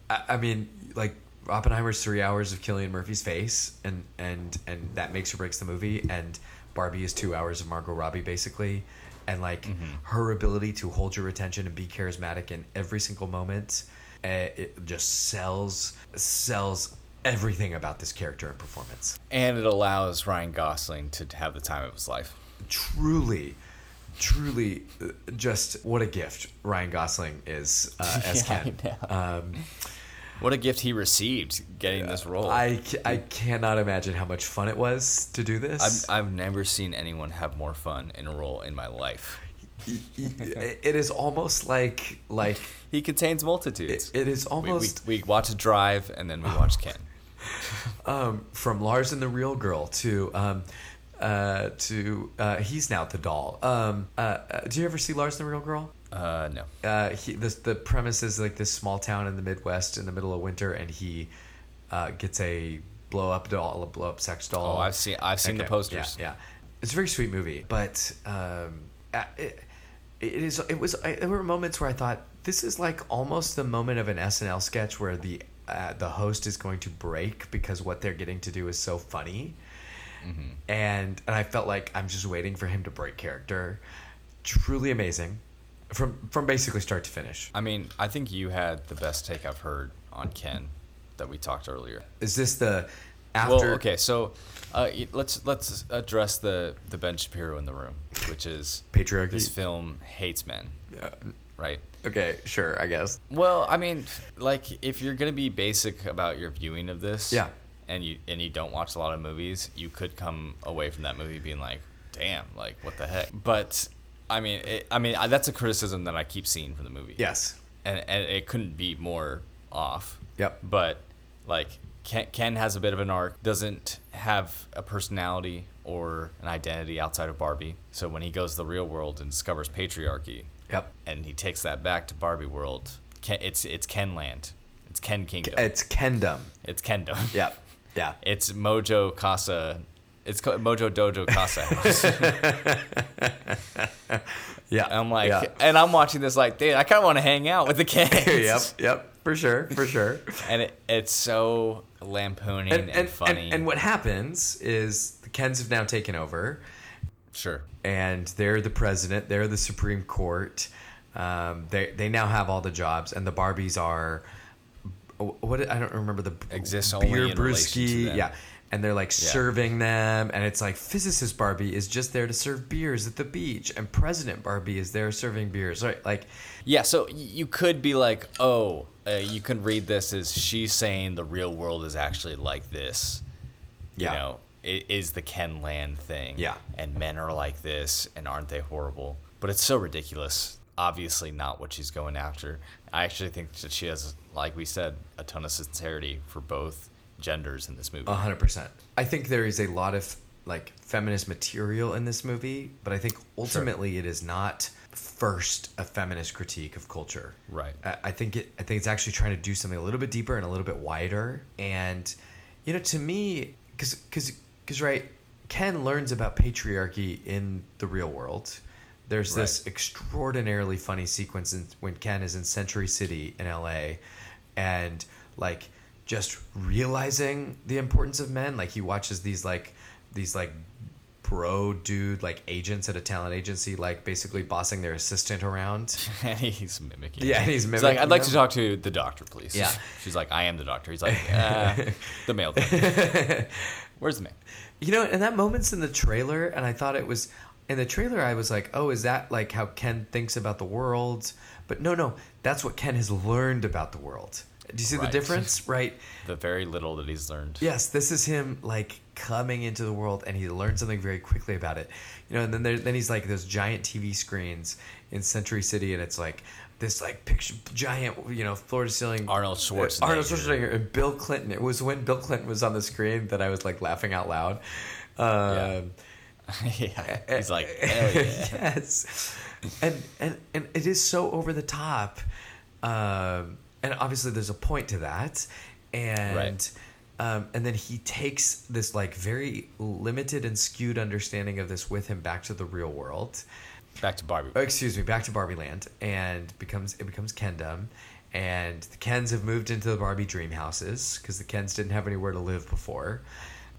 I, I mean, like Oppenheimer's three hours of Cillian Murphy's face, and and and that makes or breaks the movie. And Barbie is two hours of Margot Robbie, basically, and like Mm-hmm. her ability to hold your attention and be charismatic in every single moment, uh, it just sells sells everything about this character and performance. And it allows Ryan Gosling to have the time of his life. Truly. Truly, uh, just what a gift Ryan Gosling is uh, as Yeah, Ken. Um, What a gift he received getting this role. I, I cannot imagine how much fun it was to do this. I've, I've never seen anyone have more fun in a role in my life. It is almost like like He contains multitudes. it, it is we, almost we, we watched Drive and then we watch Ken. um, from Lars and the Real Girl to um, uh, to uh, he's now the doll. Um, uh, uh, do you ever see Lars and the Real Girl? Uh, no. Uh, he, this, the premise is like this small town in the Midwest in the middle of winter, and he uh, gets a blow up doll, a blow up sex doll. Oh, I've seen I've seen the posters. Yeah, yeah, it's a very sweet movie, but um, it, it is. It was. I, there were moments where I thought this is like almost the moment of an SNL sketch where the uh, the host is going to break because what they're getting to do is so funny, Mm-hmm. and and I felt like I'm just waiting for him to break character. Truly amazing, from from basically start to finish. I mean, I think you had the best take I've heard on Ken that we talked earlier. Is this the after? Well, okay, so uh, let's let's address the the Ben Shapiro in the room, which is Patriarchy. this film hates men. Uh, right? Okay, sure, I guess. Well, I mean, like if you're gonna be basic about your viewing of this, Yeah. and you and you don't watch a lot of movies, you could come away from that movie being like, "Damn, like what the heck?" But I mean, it, I mean I, that's a criticism that I keep seeing from the movie. Yes. and and it couldn't be more off. Yep. But like Ken, Ken has a bit of an arc, doesn't have a personality or an identity outside of Barbie. So when he goes to the real world and discovers patriarchy, Yep. and he takes that back to Barbie world, Ken, it's it's Ken Land, it's Ken Kingdom, It's Kendom. it's Kendom. Yep. Yeah. It's Mojo Casa. It's called Mojo Dojo Casa House. Yeah. I'm like, yeah. and I'm watching this like, dude, I kind of want to hang out with the Kens. yep. Yep. For sure. For sure. And it, it's so lampooning and, and, and, funny. and, and what happens is the Kens have now taken over, sure. and they're the president. They're the Supreme Court. Um, they they now have all the jobs, and the Barbies are what I don't remember the Exists only in to them. Yeah, and they're like serving them, and it's like physicist Barbie is just there to serve beers at the beach, and President Barbie is there serving beers. Right, like Yeah, so you could be like, oh, uh, you can read this as she's saying the real world is actually like this. Yeah. You know, it is the Ken Land thing. Yeah. And men are like this, and aren't they horrible? But it's so ridiculous. Obviously, not what she's going after. I actually think that she has, like we said, a ton of sincerity for both genders in this movie. A hundred percent. I think there is a lot of like feminist material in this movie, but I think ultimately it is not first a feminist critique of culture. Right. I, I think it. I think it's actually trying to do something a little bit deeper and a little bit wider. And you know, to me, because because because right, Ken learns about patriarchy in the real world. There's this extraordinarily funny sequence in, when Ken is in Century City in LA and like just realizing the importance of men like he watches these like these like bro dude like agents at a talent agency like basically bossing their assistant around and he's mimicking. Yeah, them. and he's mimicking like, I'd like to talk to the doctor, please. Yeah. She's like, I am the doctor. He's like, uh, the male doctor. Where's the man? You know, and that moment's in the trailer, and I thought it was in the trailer. I was like, "Oh, is that like how Ken thinks about the world?" But no, no, that's what Ken has learned about the world. Do you see the difference? Right? The very little that he's learned. Yes, this is him like coming into the world, and he learned something very quickly about it. You know, and then there, then he's like those giant TV screens in Century City, and it's like this like picture giant, you know, floor to ceiling Arnold Schwarzenegger. Arnold Schwarzenegger and Bill Clinton. It was when Bill Clinton was on the screen that I was like laughing out loud. Um, yeah. He's like, yeah. yes, and and and it is so over the top, um, and obviously there's a point to that, and Right. um, and then he takes this like very limited and skewed understanding of this with him back to the real world. Back to Barbie. Oh, excuse me, back to Barbie Land, and becomes it becomes Kendom, and the Kens have moved into the Barbie dream houses because the Kens didn't have anywhere to live before,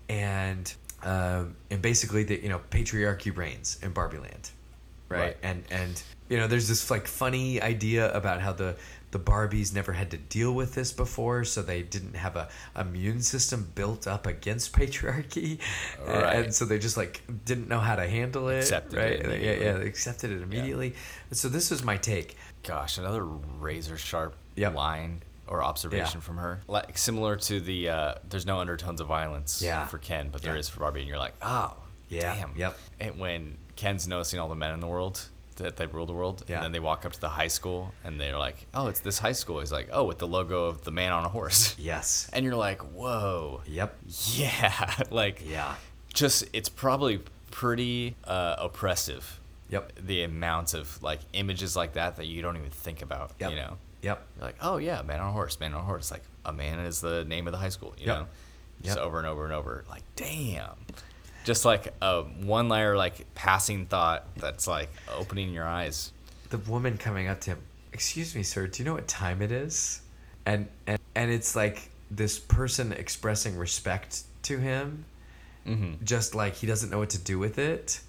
and um, and basically the you know patriarchy reigns in Barbie Land, right? Right. And and you know there's this like funny idea about how the the Barbies never had to deal with this before, so they didn't have a immune system built up against patriarchy, Right. and so they just like didn't know how to handle it, Accepted right? it yeah, yeah, they accepted it immediately. So this was my take. Gosh, another razor sharp Yep. line or observation Yeah. from her. Like similar to the uh, there's no undertones of violence Yeah. for Ken, but there Yeah. is for Barbie, and you're like, oh, Yeah. damn. Yep. And when Ken's noticing all the men in the world that they rule the world, Yeah. and then they walk up to the high school and they're like, oh, it's this high school. He's like, oh, with the logo of the man on a horse. Yes. And you're like, whoa, Yep. yeah, like, Yeah. just it's probably pretty uh, oppressive. Yep. The amounts of like images like that that you don't even think about. Yep. You know, Yep. you're like, oh yeah, man on a horse, man on a horse. Like a man is the name of the high school. You Yep. know, just over and over and over. Like, damn. Just like a one layer, like passing thought that's like opening your eyes. The woman coming up to him, "Excuse me, sir. Do you know what time it is?" And and and it's like this person expressing respect to him, Mm-hmm. just like he doesn't know what to do with it.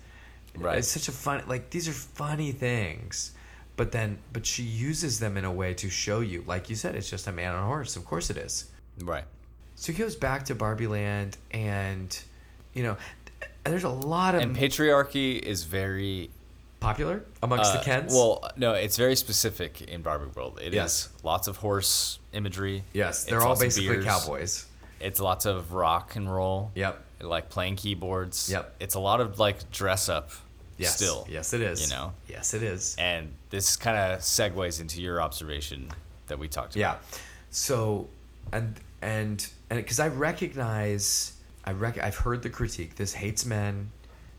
Right. It's such a fun. Like these are funny things. But then, but she uses them in a way to show you, like you said, it's just a man on a horse. Of course it is. Right. So he goes back to Barbie Land, and you know, there's a lot of And patriarchy is very popular amongst the Uh, Kens? Well, no, it's very specific in Barbie World. It is Yes. lots of horse imagery. yes, they're all basically cowboys. It's lots of rock and roll. Yep. Like playing keyboards. Yep. It's a lot of like dress up. Yes. Still. Yes, it is. You know. Yes, it is. And this kind of segues into your observation that we talked about. Yeah. So, and and and because I recognize, I rec- I've heard the critique. This hates men,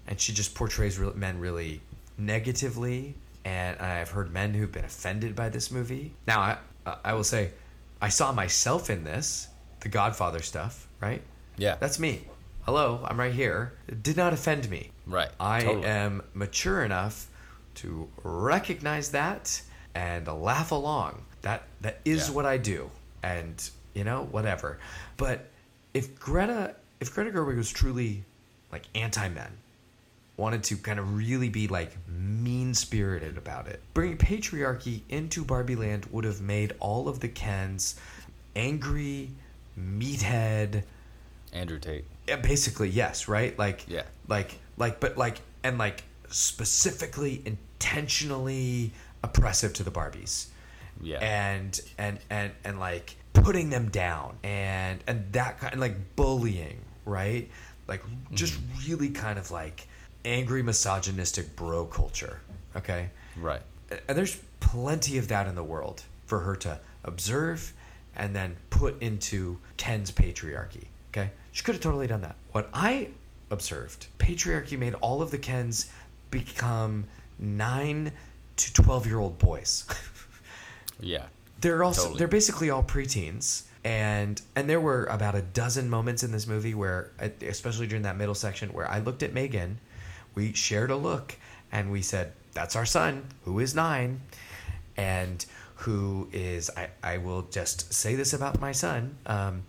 and she just portrays real men really negatively. And I've heard men who've been offended by this movie. Now, I I will say, I saw myself in this, the Godfather stuff. Right. Yeah. That's me. Hello, I'm right here. It did not offend me. Right, I totally. am mature enough to recognize that and laugh along. That that is Yeah. what I do. And you know, whatever. But if Greta if Greta Gerwig was truly like anti-men, wanted to kind of really be like mean spirited about it. Bringing patriarchy into Barbie Land would have made all of the Kens angry, meathead, Andrew Tate. yeah, basically, yes, right? Like, Yeah. like, like, but like, and like specifically, intentionally oppressive to the Barbies, Yeah. and and and and like putting them down, and and that kind, of like bullying, right? Like, just Mm-hmm. really kind of like angry, misogynistic bro culture. Okay, right. and there's plenty of that in the world for her to observe and then put into Ken's patriarchy. Okay, she could have totally done that. What I observed, patriarchy made all of the Kens become nine to twelve year old boys. Yeah. they're also Totally. they're basically all preteens and and there were about a dozen moments in this movie where especially during that middle section where i looked at megan we shared a look and we said that's our son who is nine and who is i, I will just say this about my son. Um,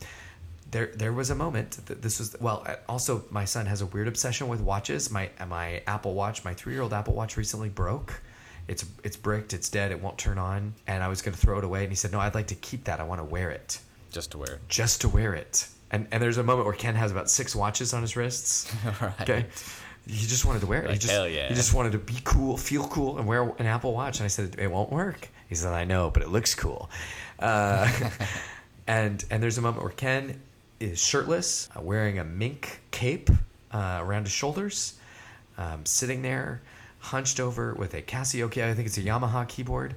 there there was a moment that this was well uh, also my son has a weird obsession with watches. My my apple watch my three-year-old apple watch recently broke. It's it's bricked it's dead it won't turn on and i was going to throw it away and he said no i'd like to keep that i want to wear it Just to wear it. just to wear it. And and there's a moment where ken has about six watches on his wrists. Right. okay? He just wanted to wear it. He just hell yeah. he just wanted to be cool feel cool and wear an apple watch. And i said it won't work. He said i know but it looks cool. Uh, and and there's a moment where ken is shirtless uh, wearing a mink cape uh, around his shoulders um, sitting there hunched over with a casio i think it's a yamaha keyboard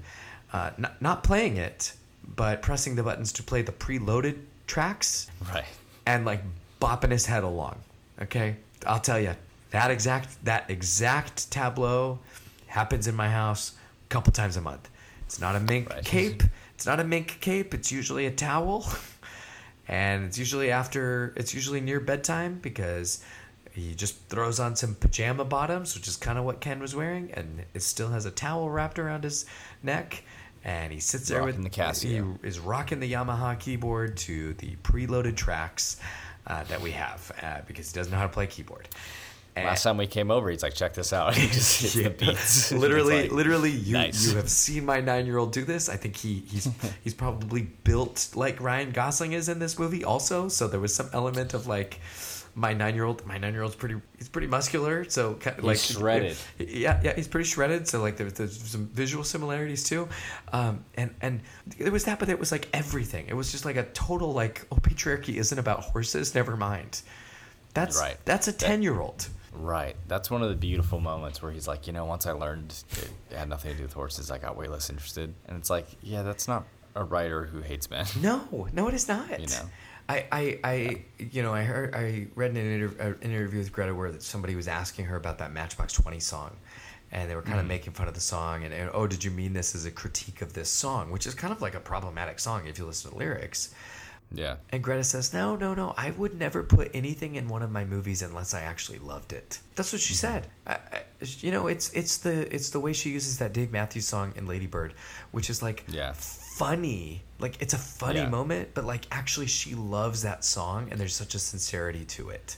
uh, not, not playing it but pressing the buttons to play the preloaded tracks Right. and like bopping his head along. Okay, I'll tell you that exact that exact tableau happens in my house a couple times a month. It's not a mink Right. cape. It's not a mink cape. It's usually a towel, and it's usually after. It's usually near bedtime because he just throws on some pajama bottoms, which is kind of what Ken was wearing, and it still has a towel wrapped around his neck. And he sits there Rocking with the Casio. He is rocking the Yamaha keyboard to the preloaded tracks uh, that we have uh, because he doesn't know how to play keyboard. And- Last time we came over, he's like, check this out. He just hits Yeah. the beats. literally, like, literally, you nice. you have seen my nine year old do this. I think he he's he's probably built like Ryan Gosling is in this movie also. So there was some element of like my nine year old. My nine year old's pretty he's pretty muscular. So kind of like shredded. Yeah, yeah, he's pretty shredded. So like there's, there's some visual similarities too. Um, and and there was that, but it was like everything. It was just like a total like oh patriarchy isn't about horses. Never mind. That's Right. That's a ten year old. Right. That's one of the beautiful moments where he's like, you know, once I learned it had nothing to do with horses, I got way less interested. And it's like, yeah, that's not a writer who hates men. No, no, it is not. You know? I, I, I, you know, I heard, I read an, inter- an interview with Greta where that somebody was asking her about that Matchbox Twenty song, and they were kind of mm. making fun of the song, and, and oh, did you mean this as a critique of this song, which is kind of like a problematic song if you listen to the lyrics. Yeah. And Greta says, no, no, no, I would never put anything in one of my movies unless I actually loved it. That's what she mm-hmm. said. I, I, you know, it's it's the it's the way she uses that Dave Matthews song in Lady Bird, which is like Yeah. Funny. Like it's a funny Yeah. moment, but like actually she loves that song, and there's such a sincerity to it.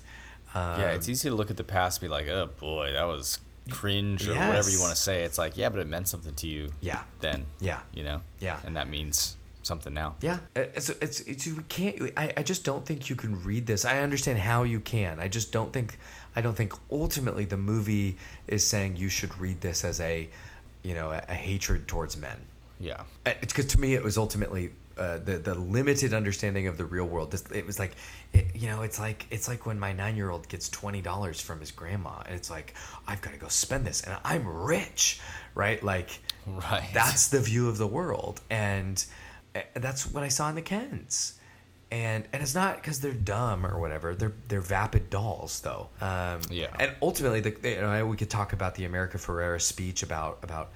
Um, Yeah, it's easy to look at the past and be like, oh boy, that was cringe or whatever you want to say. It's like, yeah, but it meant something to you Yeah. then. Yeah. You know? Yeah. And that means something now. Yeah, it's it's, it's you can't. I, I just don't think you can read this. I understand how you can. I just don't think. I don't think ultimately the movie is saying you should read this as a, you know, a, a hatred towards men. Yeah. It's because to me it was ultimately uh, the the limited understanding of the real world. This, it was like, it, you know, it's like it's like when my nine year old gets twenty dollars from his grandma, and it's like I've got to go spend this, and I'm rich, right? Like, Right. That's the view of the world, and uh, that's what I saw in the Kens. And, and it's not because they're dumb or whatever. They're they're vapid dolls, though. Um, Yeah. And ultimately, the, you know, we could talk about the America Ferrera speech about about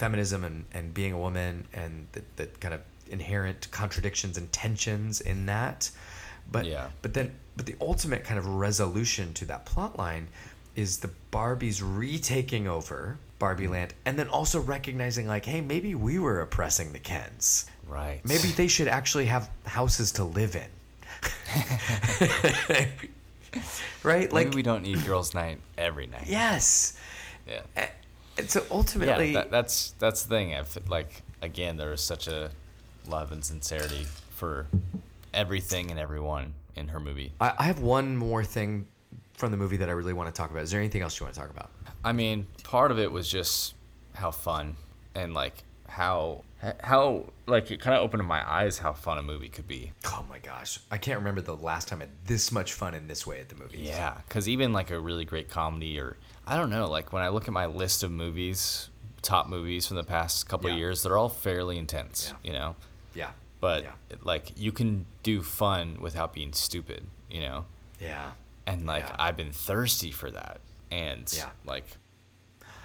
feminism and, and being a woman and the, the kind of inherent contradictions and tensions in that. But Yeah. but then but the ultimate kind of resolution to that plot line is the Barbies retaking over Barbie mm. Land and then also recognizing like, hey, maybe we were oppressing the Kens. Right. Maybe they should actually have houses to live in. right? Maybe Like we don't need girls' night every night. yes. Yeah. A- And so Yeah, ultimately that, that's that's the thing. I feel like again, there is such a love and sincerity for everything and everyone in her movie. I, I have one more thing from the movie that I really want to talk about. Is there anything else you want to talk about? I mean, part of it was just how fun and like how how like it kind of opened my eyes how fun a movie could be. Oh my gosh. I can't remember the last time I had this much fun in this way at the movies. Yeah, because even like a really great comedy, or I don't know, like when I look at my list of movies, top movies from the past couple of Yeah. years, they're all fairly intense, Yeah. you know. Yeah. But yeah. like you can do fun without being stupid, you know. Yeah. And like. I've been thirsty for that, and Yeah. like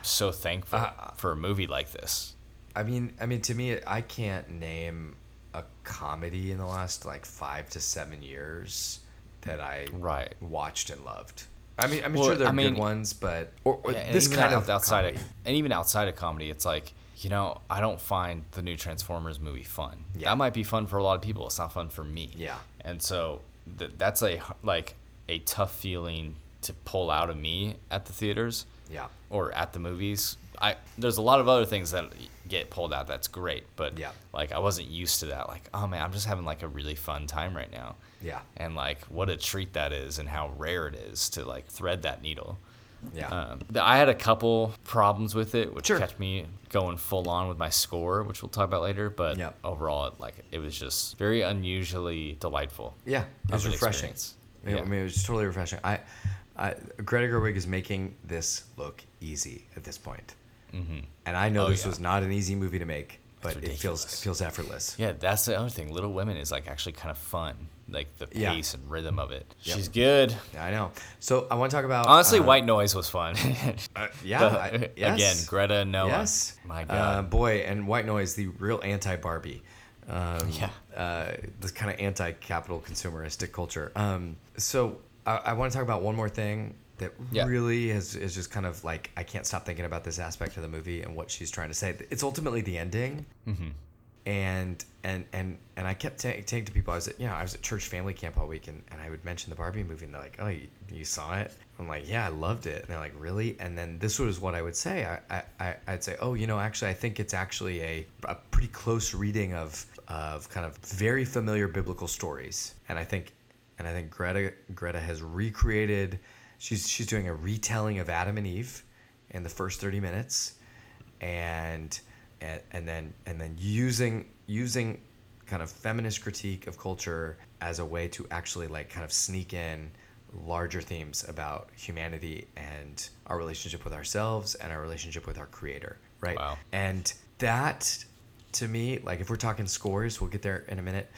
so thankful Uh, for a movie like this. I mean, I mean, to me, I can't name a comedy in the last like five to seven years that I Right. watched and loved. I mean, I'm Well, sure there are I mean- good ones, but or, or Yeah, this kind of outside comedy. of and even outside of comedy, it's like you know I don't find the new Transformers movie fun. Yeah. That might be fun for a lot of people. It's not fun for me. Yeah. And so th- that's a like a tough feeling to pull out of me at the theaters yeah, or at the movies. I there's a lot of other things that get pulled out. That's great, but Yeah. like I wasn't used to that. Like oh man, I'm just having like a really fun time right now. Yeah, And like what a treat that is, and how rare it is to like thread that needle. yeah. Um, I had a couple problems with it, which Sure. kept me going full on with my score, which we'll talk about later. But Yeah. overall, it, like it was just very unusually delightful. Yeah, it was refreshing. Yeah. Yeah. I mean, it was totally refreshing. I, I, Greta Gerwig is making this look easy at this point, mm-hmm. and I know Oh, this yeah. was not an easy movie to make, but it feels it feels effortless. Yeah, that's the other thing. Little Women is like actually kind of fun, like the Yeah. pace and rhythm of it. Yep. She's good. I know. So I want to talk about Honestly, uh, White Noise was fun. uh, yeah, But, I- yes. Again, Greta and Noah. Yes. My Uh, God. boy, and White Noise, the real anti Barbie. Um, Yeah. Uh, this kind of anti capital consumeristic culture. Um, so I, I want to talk about one more thing that Yeah. really is, is just kind of like, I can't stop thinking about this aspect of the movie and what she's trying to say. It's ultimately the ending. Mm-hmm. And, and and and I kept ta- saying to people, I was at you know I was at church family camp all week, and, and I would mention the Barbie movie, and they're like, "Oh, you, you saw it?" I'm like, "Yeah, I loved it." And they're like, "Really?" And then this was what I would say. I, I, I'd say, "Oh, you know, actually, I think it's actually a, a pretty close reading of of kind of very familiar biblical stories." And I think and I think Greta Greta has recreated. She's she's doing a retelling of Adam and Eve in the first 30 minutes, and and, and then and then using using kind of feminist critique of culture as a way to actually like kind of sneak in larger themes about humanity and our relationship with ourselves and our relationship with our creator right Wow. and that to me like if we're talking scores we'll get there in a minute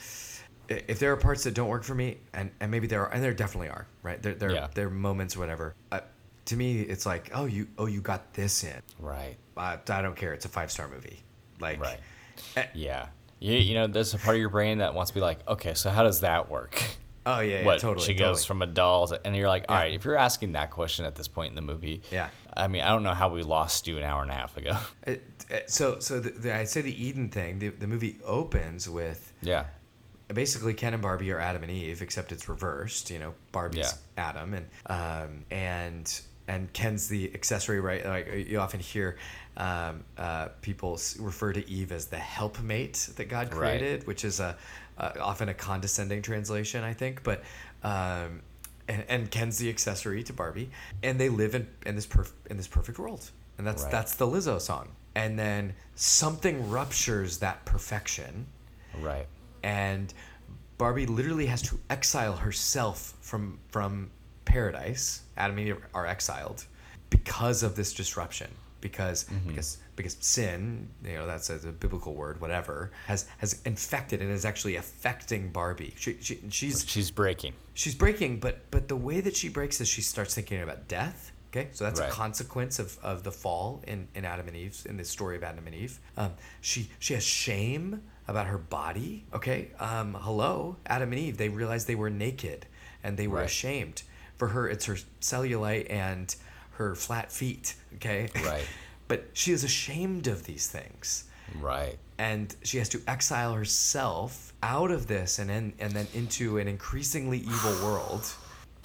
if there are parts that don't work for me and, and maybe there are and there definitely are right there there, Yeah. there are moments whatever uh, to me it's like oh you oh you got this in Right. Uh, I don't care. It's a five star movie. Like, Right. eh, Yeah. You, you know, there's a part of your brain that wants to be like, okay, so how does that work? oh yeah, yeah what totally. she totally. goes from a doll to, and you're like all Yeah. right if you're asking that question at this point in the movie Yeah. i mean i don't know how we lost you an hour and a half ago It- it- so, so the, the, I say the Eden thing. The, the movie opens with yeah basically Ken and Barbie are Adam and Eve, except it's reversed. You know, Barbie's Adam, and um, and and Ken's the accessory, right? Like you often hear um, uh, people refer to Eve as the helpmate that God Right. created, which is a uh, often a condescending translation, I think. But um, and, and Ken's the accessory to Barbie, and they live in, in this perf- in this perfect world, and that's Right. that's the Lizzo song. And then something ruptures that perfection, Right. and Barbie literally has to exile herself from from paradise. Adam and Eve are exiled because of this disruption. Because because because sin, you know, that's a, a biblical word, whatever, has has infected and is actually affecting Barbie. She, she she's She's breaking. she's breaking, but but the way that she breaks is she starts thinking about death. Okay, so that's Right. a consequence of, of the fall in, in Adam and Eve, in the story of Adam and Eve. Um, she she has shame about her body. Okay, um, hello, Adam and Eve. They realized they were naked and they were Right. ashamed. For her, it's her cellulite and her flat feet. Okay, Right. but she is ashamed of these things Right. and she has to exile herself out of this and then and then into an increasingly evil world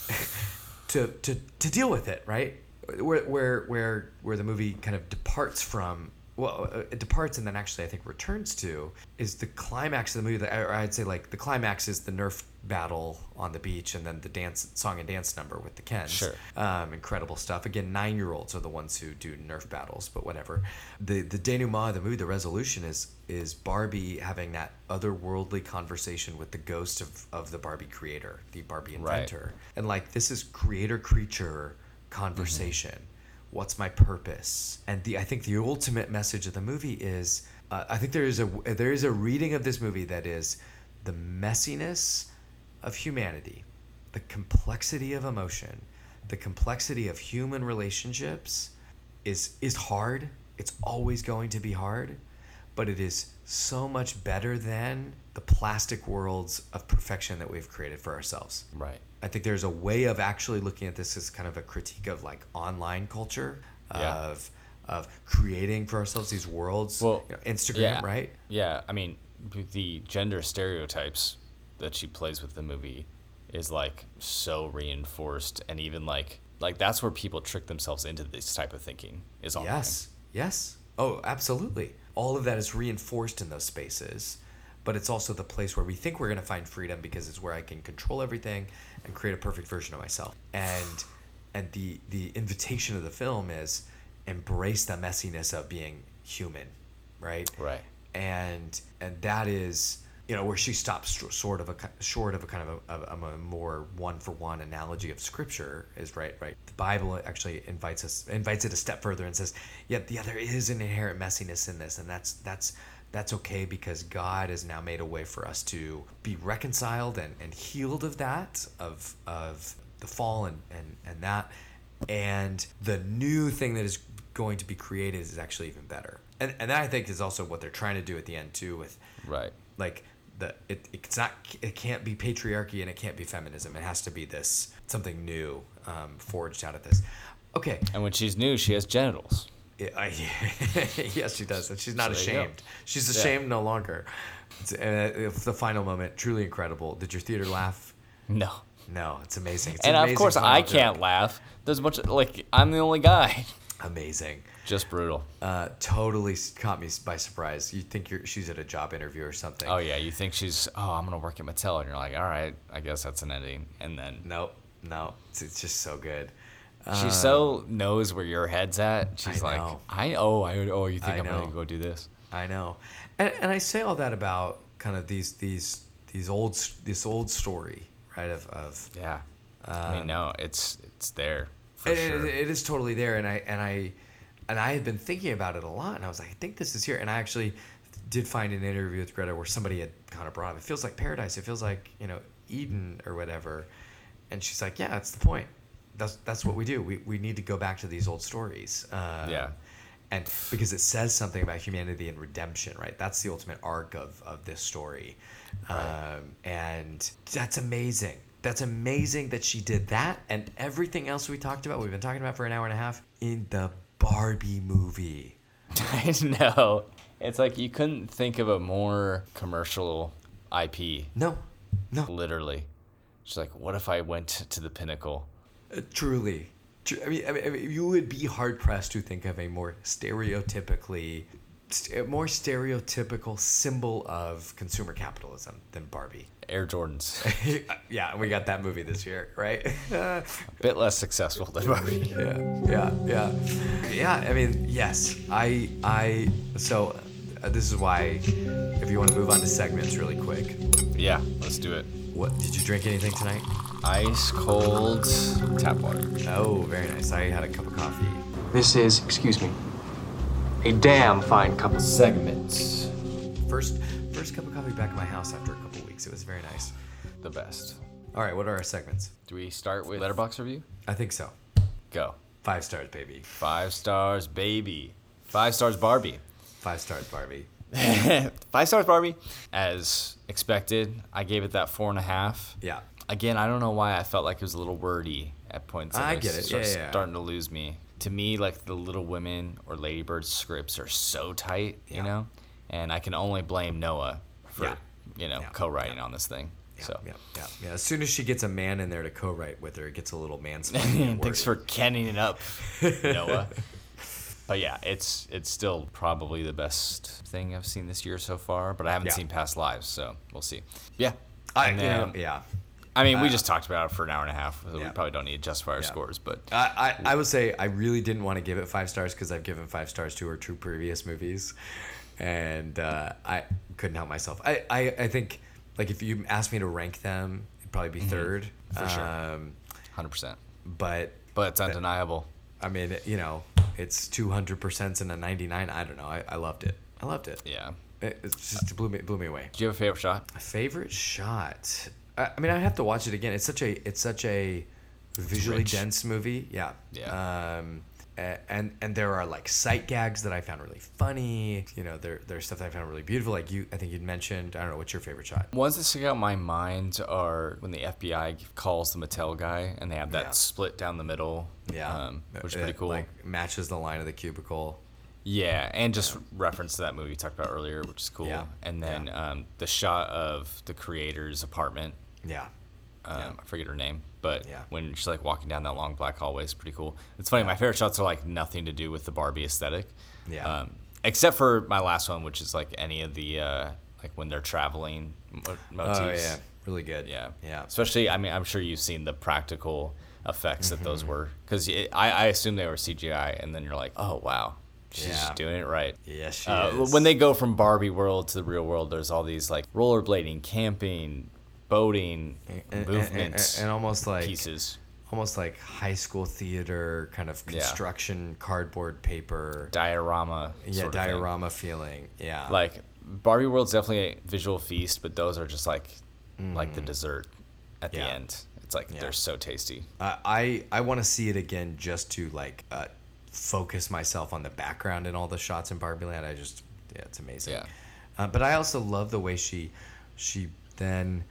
to to to deal with it right where where where where the movie kind of departs from well uh, it departs and then actually I think returns to is the climax of the movie that or I'd say like the climax is the Nerf battle on the beach and then the dance song and dance number with the Kens Sure. um, incredible stuff. Again, nine year olds are the ones who do Nerf battles, but whatever. The the denouement of the movie, the resolution is is Barbie having that otherworldly conversation with the ghost of, of the Barbie creator, the Barbie Right. inventor, and like this is creator creature conversation. What's my purpose? And the I think the ultimate message of the movie is uh, I think there is a there is a reading of this movie that is the messiness of humanity, the complexity of emotion, the complexity of human relationships is is hard. It's always going to be hard, but it is so much better than the plastic worlds of perfection that we've created for ourselves. Right. I think there's a way of actually looking at this as kind of a critique of like online culture Yeah. of of creating for ourselves these worlds. Well, you know, Instagram, yeah. right? Yeah, I mean, the gender stereotypes that she plays with the movie is like so reinforced, and even like like that's where people trick themselves into this type of thinking. Is online. Yes. Yes. Oh, absolutely. All of that is reinforced in those spaces, but it's also the place where we think we're going to find freedom because it's where I can control everything and create a perfect version of myself. And and the the invitation of the film is embrace the messiness of being human, right? Right. and and that is you know where she stops sort of a short of a kind of a, of a more one for one analogy of scripture is right right the bible actually invites us invites it a step further and says yeah yeah there is an inherent messiness in this and that's that's that's okay because god has now made a way for us to be reconciled and, and healed of that of of the fall and and and that. And the new thing that is going to be created is actually even better. And and that i think is also what they're trying to do at the end too with Right. like the it, it's not it can't be patriarchy and it can't be feminism. It has to be this something new um, forged out of this. Okay. And when she's new, she has genitals. Yeah, I, yes she does and she's not So there you go. ashamed she's Yeah. ashamed no longer it's, uh, it's the final moment truly incredible did your theater laugh No. no it's amazing it's and an of course, I joke. can't laugh. There's a bunch of like I'm the only guy. amazing Just brutal. uh, totally caught me by surprise. You think you're she's at a job interview or something? Oh yeah, you think she's oh I'm gonna work at Mattel, and you're like, all right, I guess that's an ending, and then Nope, no. It's, it's just so good. She uh, so knows where your head's at. She's like, know. I oh I oh you think I I'm know. gonna go do this? I know, and and I say all that about kind of these these these old this old story, right? Of of Yeah. I mean, uh, no, it's it's there for it, sure. it- it is totally there, and I and I and I had been thinking about it a lot, and I was like, I think this is here, and I actually did find an interview with Greta where somebody had kind of brought up, it feels like paradise, it feels like you know Eden or whatever, and she's like, yeah, that's the point. That's that's what we do. We we need to go back to these old stories. Um, Yeah. And because it says something about humanity and redemption, right? That's the ultimate arc of, of this story. Um, and that's amazing. That's amazing that she did that and everything else we talked about, we've been talking about for an hour and a half, in the Barbie movie. I know. It's like you couldn't think of a more commercial IP. No, no, Literally, she's like, what if I went to the pinnacle? Uh, truly, Tr- I mean, I mean, I mean, you would be hard pressed to think of a more stereotypically, st- more stereotypical symbol of consumer capitalism than Barbie. Air Jordans. yeah, we got that movie this year, right? A bit less successful than Barbie. yeah, yeah, yeah, yeah. I mean, yes, I, I. So, uh, this is why, if you want to move on to segments really quick, Yeah, let's do it. what did you drink anything tonight? Ice cold tap water. Oh, very nice. I had a cup of coffee. This is, excuse me, a damn fine cup of Segments. First, first cup of coffee back at my house after a couple weeks. It was very nice. The best. All right, what are our segments? Do we start with Letterboxd review? I think so. Go. Five stars, baby. Five stars, baby. Five stars, Barbie. Five stars, Barbie. Five stars, Barbie. As expected, I gave it that four and a half. Yeah. Again, I don't know why I felt like it was a little wordy at points. I get it. Yeah, yeah. Starting to lose me. To me, like the Little Women or Lady Bird scripts are so tight, Yeah. you know, and I can only blame Noah for, Yeah. you know, Yeah. co-writing on this thing. so, Yeah, yeah, yeah. As soon as she gets a man in there to co-write with her, it gets a little mansplaining. thanks for kenning it up, Noah. But yeah, it's it's still probably the best thing I've seen this year so far. But I haven't Yeah. seen past lives, so we'll see. Yeah, I, And you know, then- yeah. I mean, we just talked about it for an hour and a half. So Yeah. We probably don't need to justify our Yeah. scores, but I, I, I would say I really didn't want to give it five stars because I've given five stars to her two previous movies, and uh, I couldn't help myself. I, I, I think like if you asked me to rank them, it'd probably be third. For sure. Um, hundred percent. but But it's undeniable. I mean, you know, it's two hundred percent and a ninety nine. I don't know. I, I loved it. I loved it. Yeah. It, it just blew me blew me away. Do you have a favorite shot? My favorite shot. I, I mean, I have to watch it again. It's such a it's such a visually rich. dense movie. Yeah. Yeah. Um, and and there are like sight gags that I found really funny. You know, there there's stuff that I found really beautiful. Like you, I think you'd mentioned. I don't know what's your favorite shot. Ones that stick out in my mind are when the FBI calls the Mattel guy and they have that Yeah. split down the middle. um, which is pretty It, cool. Like matches the line of the cubicle. Yeah, and just reference to that movie we talked about earlier, which is cool. Yeah, And then yeah. um, the shot of the creator's apartment. Yeah. Um, Yeah. I forget her name, but Yeah. when she's like walking down that long black hallway, it's pretty cool. It's funny. My favorite shots are like nothing to do with the Barbie aesthetic. Yeah. Um, except for my last one, which is like any of the uh, like when they're traveling mo- motifs. Oh yeah. Really good. Yeah. Yeah. Especially, I mean, I'm sure you've seen the practical effects that Mm-hmm. those were, because I, I assume they were CGI, and then you're like, oh wow, she's Yeah. doing it right. Yes, she Uh, is. when they go from Barbie world to the real world, there's all these like rollerblading, camping, boating, and, and- movement and, and almost like pieces, almost like high school theater kind of Yeah. construction cardboard paper diorama. yeah diorama feeling yeah Like Barbie world's definitely a visual feast, but those are just like like the dessert at the Mm. End. It's like Yeah. they're so tasty. Uh, I I want to see it again just to like uh, focus myself on the background in all the shots in Barbie Land. I just yeah, it's amazing. Yeah. Uh, but I also love the way she she then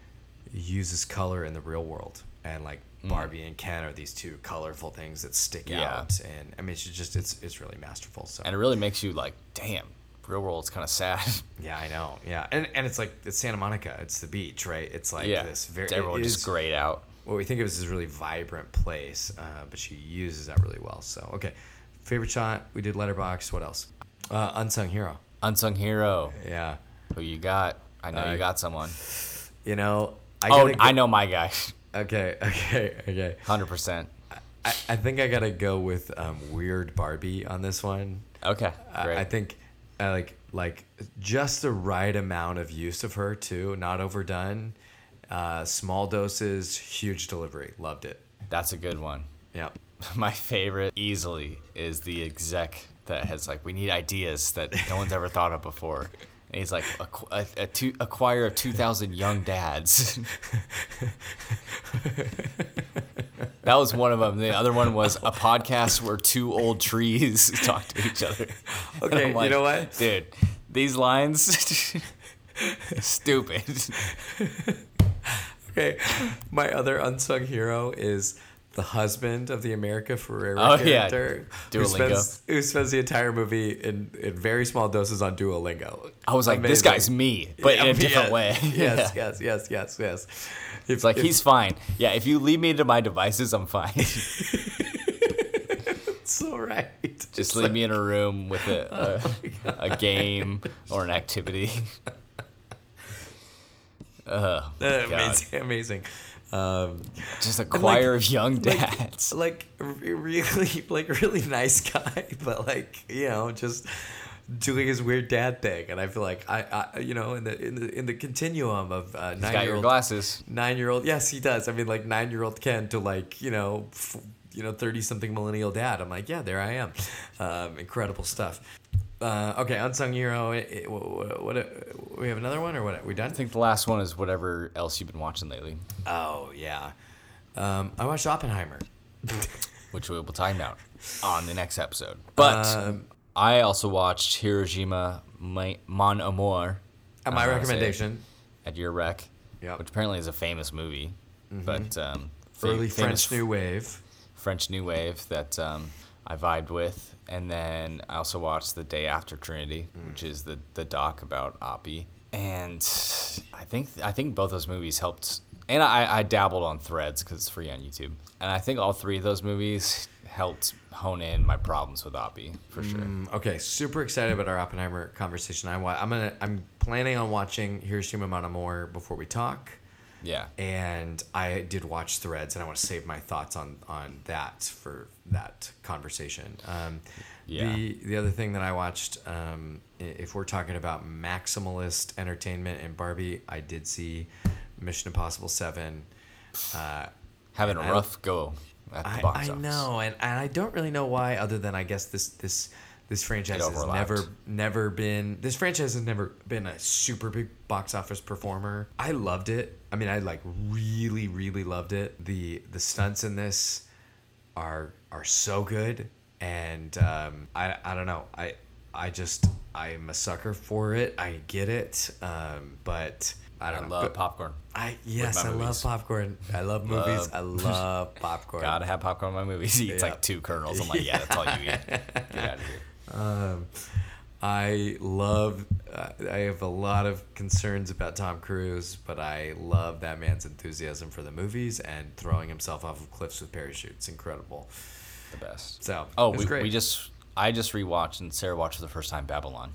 uses color in the real world and like Barbie and Ken are these two colorful things that stick Mm. Yeah. out and I mean it's just it's it's really masterful. So And it really makes you like, damn, real world's kind of sad. yeah, I know. Yeah, and and it's like it's Santa Monica. It's the beach, right? It's like yeah, this very It's everyone just grayed out. what we think of as this really vibrant place, uh, but she uses that really well. So okay, favorite shot we did Letterboxd. What else? Uh, unsung hero. Unsung hero. Yeah, Who you got? I know Uh, you got someone. you know. I oh, gotta I know my guy. Okay, okay, okay. Hundred percent. I, I think I gotta go with um, Weird Barbie on this one. Okay, I- great. I think I like like just the right amount of use of her too, not overdone. Uh, small doses, huge delivery. Loved it. that's a good one. Yeah. My favorite easily is the exec that has like we need ideas that no one's ever thought of before. And he's like "Acqu- a, a two, acquire two thousand young dads. that was one of them. The other one was a podcast where two old trees talk to each other. Okay, I'm you know what? dude? These lines, stupid. Okay, my other unsung hero is the husband of the America Ferrera Oh, yeah. character, who spends who spends the entire movie in, in very small doses on Duolingo. I was like, this guy's me, but in a different yeah. way. Yes, Yeah. yes, yes, yes, yes. If, It's like if- he's fine. Yeah, if you leave me to my devices, I'm fine. So, right. Just It's leave like- me in a room with a, a, a game or an activity. oh, Uh, amazing, amazing. Um, Just a choir of young dads. like re- really, like really nice guy, but like you know, just doing his weird dad thing. And I feel like I, I you know, in the in the in the continuum of uh, nine year old glasses. nine year old yes he does i mean like nine year old ken to like you know f- you know 30 something millennial dad i'm like yeah there i am um, incredible stuff uh, okay unsung hero it, it- what, what, we have another one or what we done? I think the last one is whatever else you've been watching lately, oh yeah. Um, i watched oppenheimer. Which we'll be talking about on the next episode. But um, I also watched Hiroshima Ma- Mon Amour. At my uh, it, recommendation. At your rec, Yep. which apparently is a famous movie, but um, early french new wave. French New Wave that um, I vibed with, and then I also watched The Day After Trinity, Mm. which is the the doc about Oppie, and I think I think both those movies helped. And I, I dabbled on Threads because it's free on YouTube, and I think all three of those movies helped hone in my problems with Oppie for sure. Mm, okay super excited about our oppenheimer conversation i wa- i'm gonna i'm planning on watching hiroshima mon amour before we talk Yeah, and I did watch Threads, and I want to save my thoughts on on that for that conversation. Um, Yeah. The the other thing that I watched, um, if we're talking about maximalist entertainment and Barbie, I did see Mission Impossible Seven. Uh, having a I- rough go at the I, box I office. know, and, and I don't really know why, other than I guess this this this franchise has never never been this franchise has never been a super big box office performer. I loved it. I mean, I like really really loved it. The the stunts in this are are so good, and um, I I don't know. I I just I'm a sucker for it. I get it, um, but I I don't know. love But- popcorn. I yes, I love popcorn. I love movies. I love popcorn. Gotta have popcorn in my movies. He eats Yeah. like two kernels. I'm like, yeah, that's all you eat. Get out of here. Um, I love. Uh, I have a lot of concerns about Tom Cruise, but I love that man's enthusiasm for the movies and throwing himself off of cliffs with parachutes. Incredible. The best. So Oh, we, great. we just I just rewatched and Sarah watched for the first time Babylon.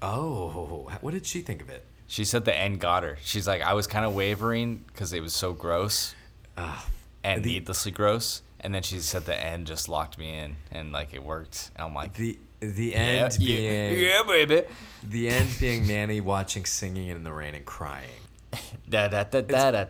Oh, what did she think of it? She said the end got her. She's like, I was kind of wavering because it was so gross Ah, and the- needlessly gross. And then she said the end just locked me in and like it worked. And I'm like, the the end yeah, being yeah, yeah, baby. The end being Manny watching singing in the rain and crying. da da da da da.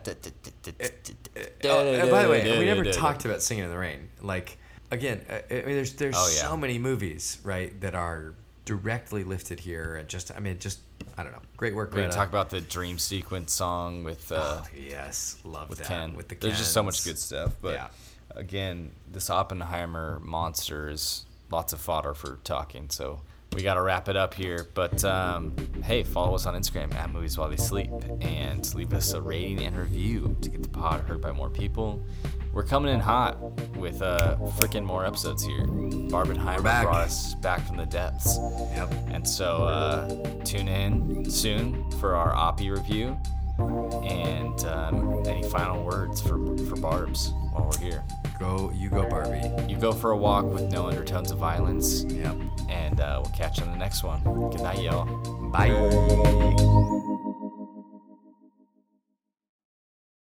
By the way, we never talked about singing in the rain. Like again, I mean, there's there's oh, yeah. so many movies right that are directly lifted here, and just I mean, just I don't know, great work. We talk about the dream sequence song with uh, oh, yes, love with that. Ken. With the there's just so much good stuff, but. Yeah. Again, this Oppenheimer monster is lots of fodder for talking. So we got to wrap it up here. But um, hey, follow us on Instagram at Movies While They Sleep and leave us a rating and review to get the pod heard by more people. We're coming in hot with uh, freaking more episodes here. Barbenheimer back. brought us back from the depths. Yep. And so uh, tune in soon for our Oppie review. And um, any final words for, for Barbs while we're here? Go, you go, Barbie. You go for a walk with no undertones of violence, Yep. and uh, we'll catch you on the next one. Good night, y'all. Bye.